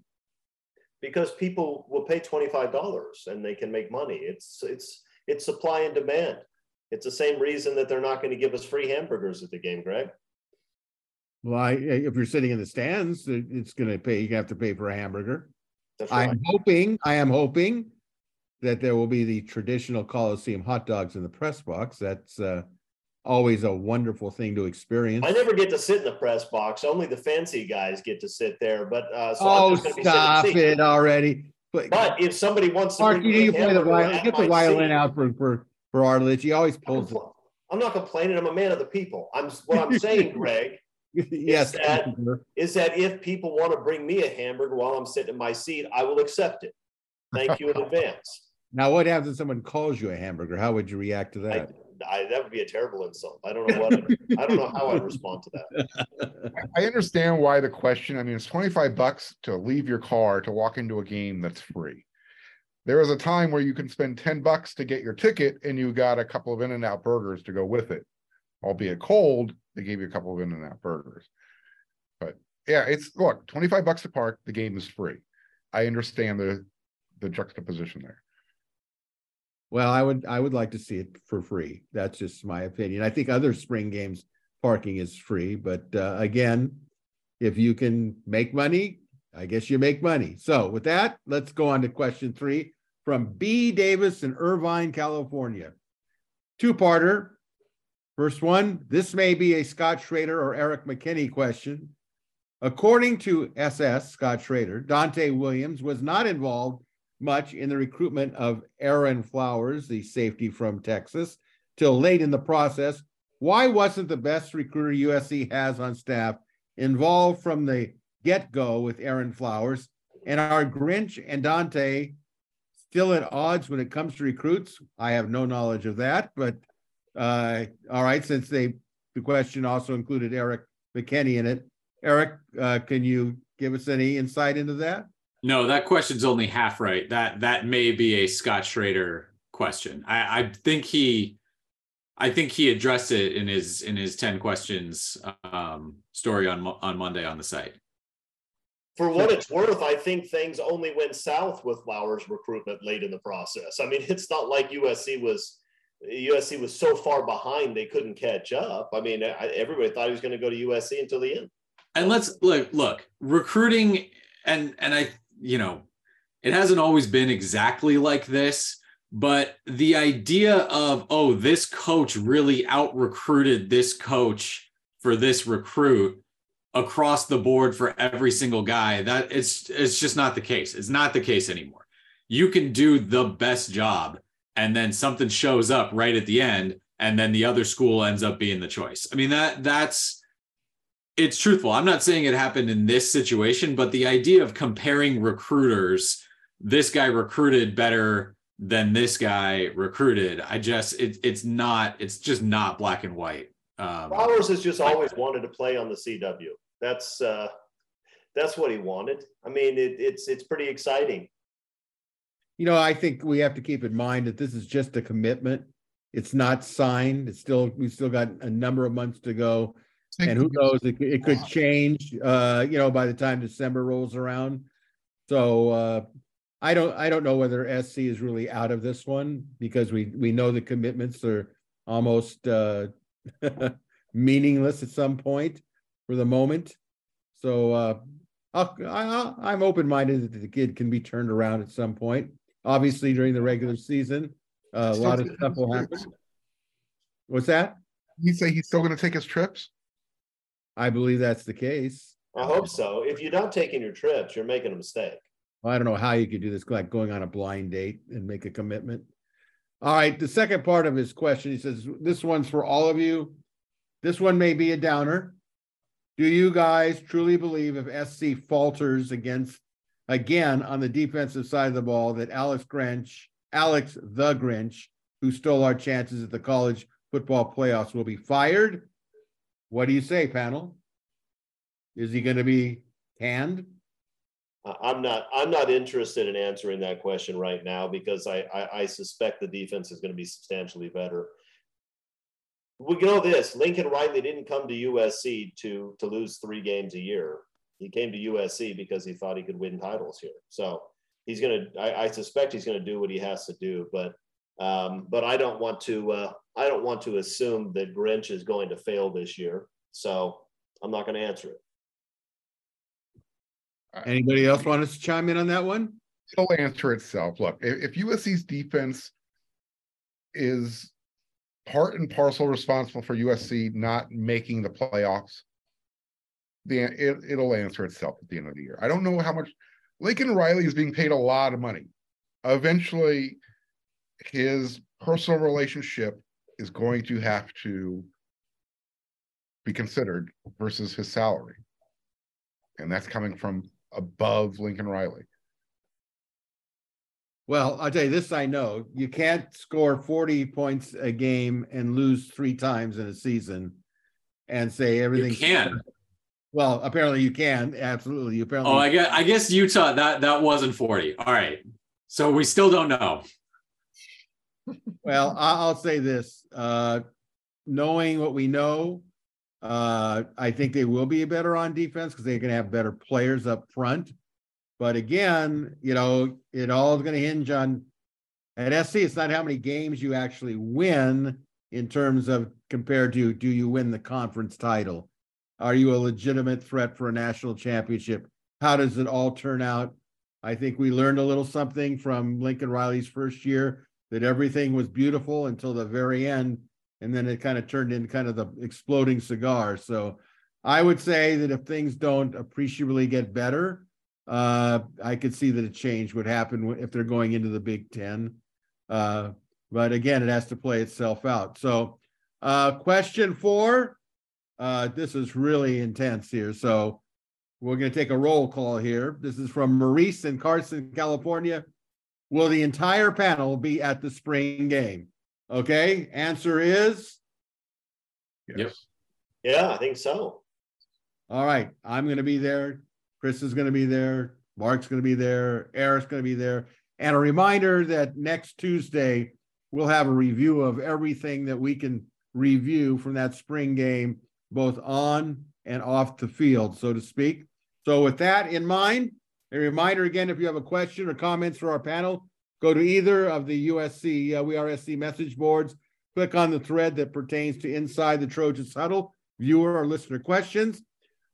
Because people will pay twenty-five dollars and they can make money. It's it's it's supply and demand. It's the same reason that they're not going to give us free hamburgers at the game, Greg. Well, I, if you're sitting in the stands, it's gonna pay, you have to pay for a hamburger. Right. I'm hoping, I am hoping that there will be the traditional Coliseum hot dogs in the press box. That's uh always a wonderful thing to experience. I never get to sit in the press box. Only the fancy guys get to sit there. But uh, so Oh, going to stop it already. But But if somebody wants to Marc, you me a need to play the violin, get the violin seat, out for, for, for Arledge. He always I'm, pulls it. compl- I'm not complaining. I'm a man of the people. I'm what I'm saying, (laughs) Greg, Yes. that- Commissioner. is that if people want to bring me a hamburger while I'm sitting in my seat, I will accept it. Thank you in (laughs) advance. Now, what happens if someone calls you a hamburger? How would you react to that? I, that would be a terrible insult. I don't know what. I don't know how I'd respond to that. (laughs) I understand why the question, I mean, it's twenty-five bucks to leave your car to walk into a game that's free. There is a time where you can spend ten bucks to get your ticket and you got a couple of In-N-Out burgers to go with it. Albeit cold, they gave you a couple of In-N-Out burgers. But yeah, it's, look, twenty-five bucks to park, the game is free. I understand the, the juxtaposition there. Well, I would, I would like to see it for free. That's just my opinion. I think other spring games parking is free, but uh, again, if you can make money, I guess you make money. So with that, let's go on to question three from B Davis in Irvine, California. Two-parter. First one, this may be a Scott Schrader or Erik McKinney question. According to SS, Scott Schrader, Donte Williams was not involved much in the recruitment of Aaron Flowers, the safety from Texas, till late in the process. Why wasn't the best recruiter USC has on staff involved from the get go with Aaron Flowers? And are Grinch and Donte still at odds when it comes to recruits? I have no knowledge of that, but uh, all right, since they the question also included Erik McKinney in it. Erik, uh, can you give us any insight into that? No, that question's only half right. That that may be a Scott Schrader question. I, I think he I think he addressed it in his in his 10 questions um, story on on Monday on the site. For what it's worth, I think things only went south with Flowers' recruitment late in the process. I mean, (laughs) it's not like USC was USC was so far behind they couldn't catch up. I mean, I, everybody thought he was going to go to USC until the end. And let's look look, recruiting and and I you know, it hasn't always been exactly like this, but the idea of oh, this coach really out recruited this coach for this recruit across the board for every single guy that it's it's just not the case. It's not the case anymore. You can do the best job and then something shows up right at the end and then the other school ends up being the choice. I mean that that's it's truthful. I'm not saying it happened in this situation but the idea of comparing recruiters this guy recruited better than this guy recruited i just it, it's not it's just not black and white. Um, Flowers has just always wanted to play on the CW. That's uh, that's what he wanted. I mean, it, it's it's pretty exciting. You know, I think we have to keep in mind that this is just a commitment. It's not signed. It's still, we've still got a number of months to go. And who knows, it, could- it could change, uh, you know, by the time December rolls around. So, uh, I don't, I don't know whether SC is really out of this one because we, we know the commitments are almost, uh, (laughs) meaningless at some point for the moment. So, uh, I'll, I, I'm open-minded that the kid can be turned around at some point. Obviously, during the regular season, uh, a lot of stuff will happen. What's that? You say he's still gonna take his trips? I believe that's the case. I hope so. If you're not taking your trips, you're making a mistake. I don't know how you could do this, like going on a blind date and make a commitment. All right, the second part of his question, he says, this one's for all of you. This one may be a downer. Do you guys truly believe if SC falters against, again, on the defensive side of the ball, that Alex Grinch, Alex the Grinch, who stole our chances at the college football playoffs will be fired? What do you say, panel? Is he going to be canned? I'm not. I'm not interested in answering that question right now because I I, I suspect the defense is going to be substantially better. We know this Lincoln Riley didn't come to USC to to lose three games a year. He came to USC because he thought he could win titles here. So he's gonna. I, I suspect he's gonna do what he has to do. But um, but I don't want to. Uh, I don't want to assume that Grinch is going to fail this year. So I'm not going to answer it. Anybody else want us to chime in on that one? It'll answer itself. Look, if, if USC's defense is part and parcel responsible for USC not making the playoffs, the it, it'll answer itself at the end of the year. I don't know how much Lincoln Riley is being paid a lot of money. Eventually, his personal relationship is going to have to be considered versus his salary. And that's coming from above Lincoln Riley. Well, I'll tell you this I know you can't score 40 points a game and lose three times in a season and say everything. You can. Well, apparently you can. Absolutely. You apparently Oh, I guess I guess Utah that that wasn't 40. All right. So we still don't know. Well, I'll say this, uh, knowing what we know, uh, I think they will be better on defense because they're gonna have better players up front. But again, you know, it all is gonna hinge on, at SC, it's not how many games you actually win in terms of compared to, do you win the conference title? Are you a legitimate threat for a national championship? How does it all turn out? I think we learned a little something from Lincoln Riley's first year that everything was beautiful until the very end. And then it kind of turned into kind of the exploding cigar. So I would say that if things don't appreciably get better, uh, I could see that a change would happen if they're going into the Big Ten. Uh, but again, it has to play itself out. So, uh, question four. Uh, this is really intense here. So, we're going to take a roll call here. This is from Maurice in Carson, California. Will the entire panel be at the spring game? Okay, answer is Yep. Yeah, I think so. all right. I'm going to be there. Chris is going to be there. Marc's going to be there. Erik's going to be there. And a reminder that next Tuesday, we'll have a review of everything that we can review from that spring game, both on and off the field, so to speak. So, with that in mind, a reminder again if you have a question or comments for our panel, go to either of the USC uh, We Are SC message boards, click on the thread that pertains to Inside the Trojans Huddle, viewer or listener questions.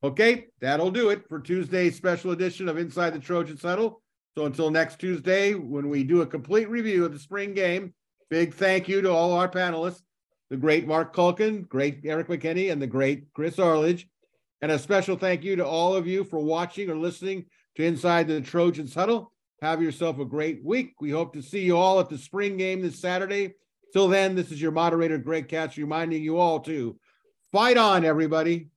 Okay, that'll do it for Tuesday's special edition of Inside the Trojan Huddle. So until next Tuesday, when we do a complete review of the spring game, big thank you to all our panelists, the great Marc Kulkin, great Erik McKinney, and the great Chris Arledge. And a special thank you to all of you for watching or listening to Inside the Trojans Huddle. Have yourself a great week. We hope to see you all at the spring game this Saturday. Till then, this is your moderator, Greg Katz, reminding you all to fight on, everybody.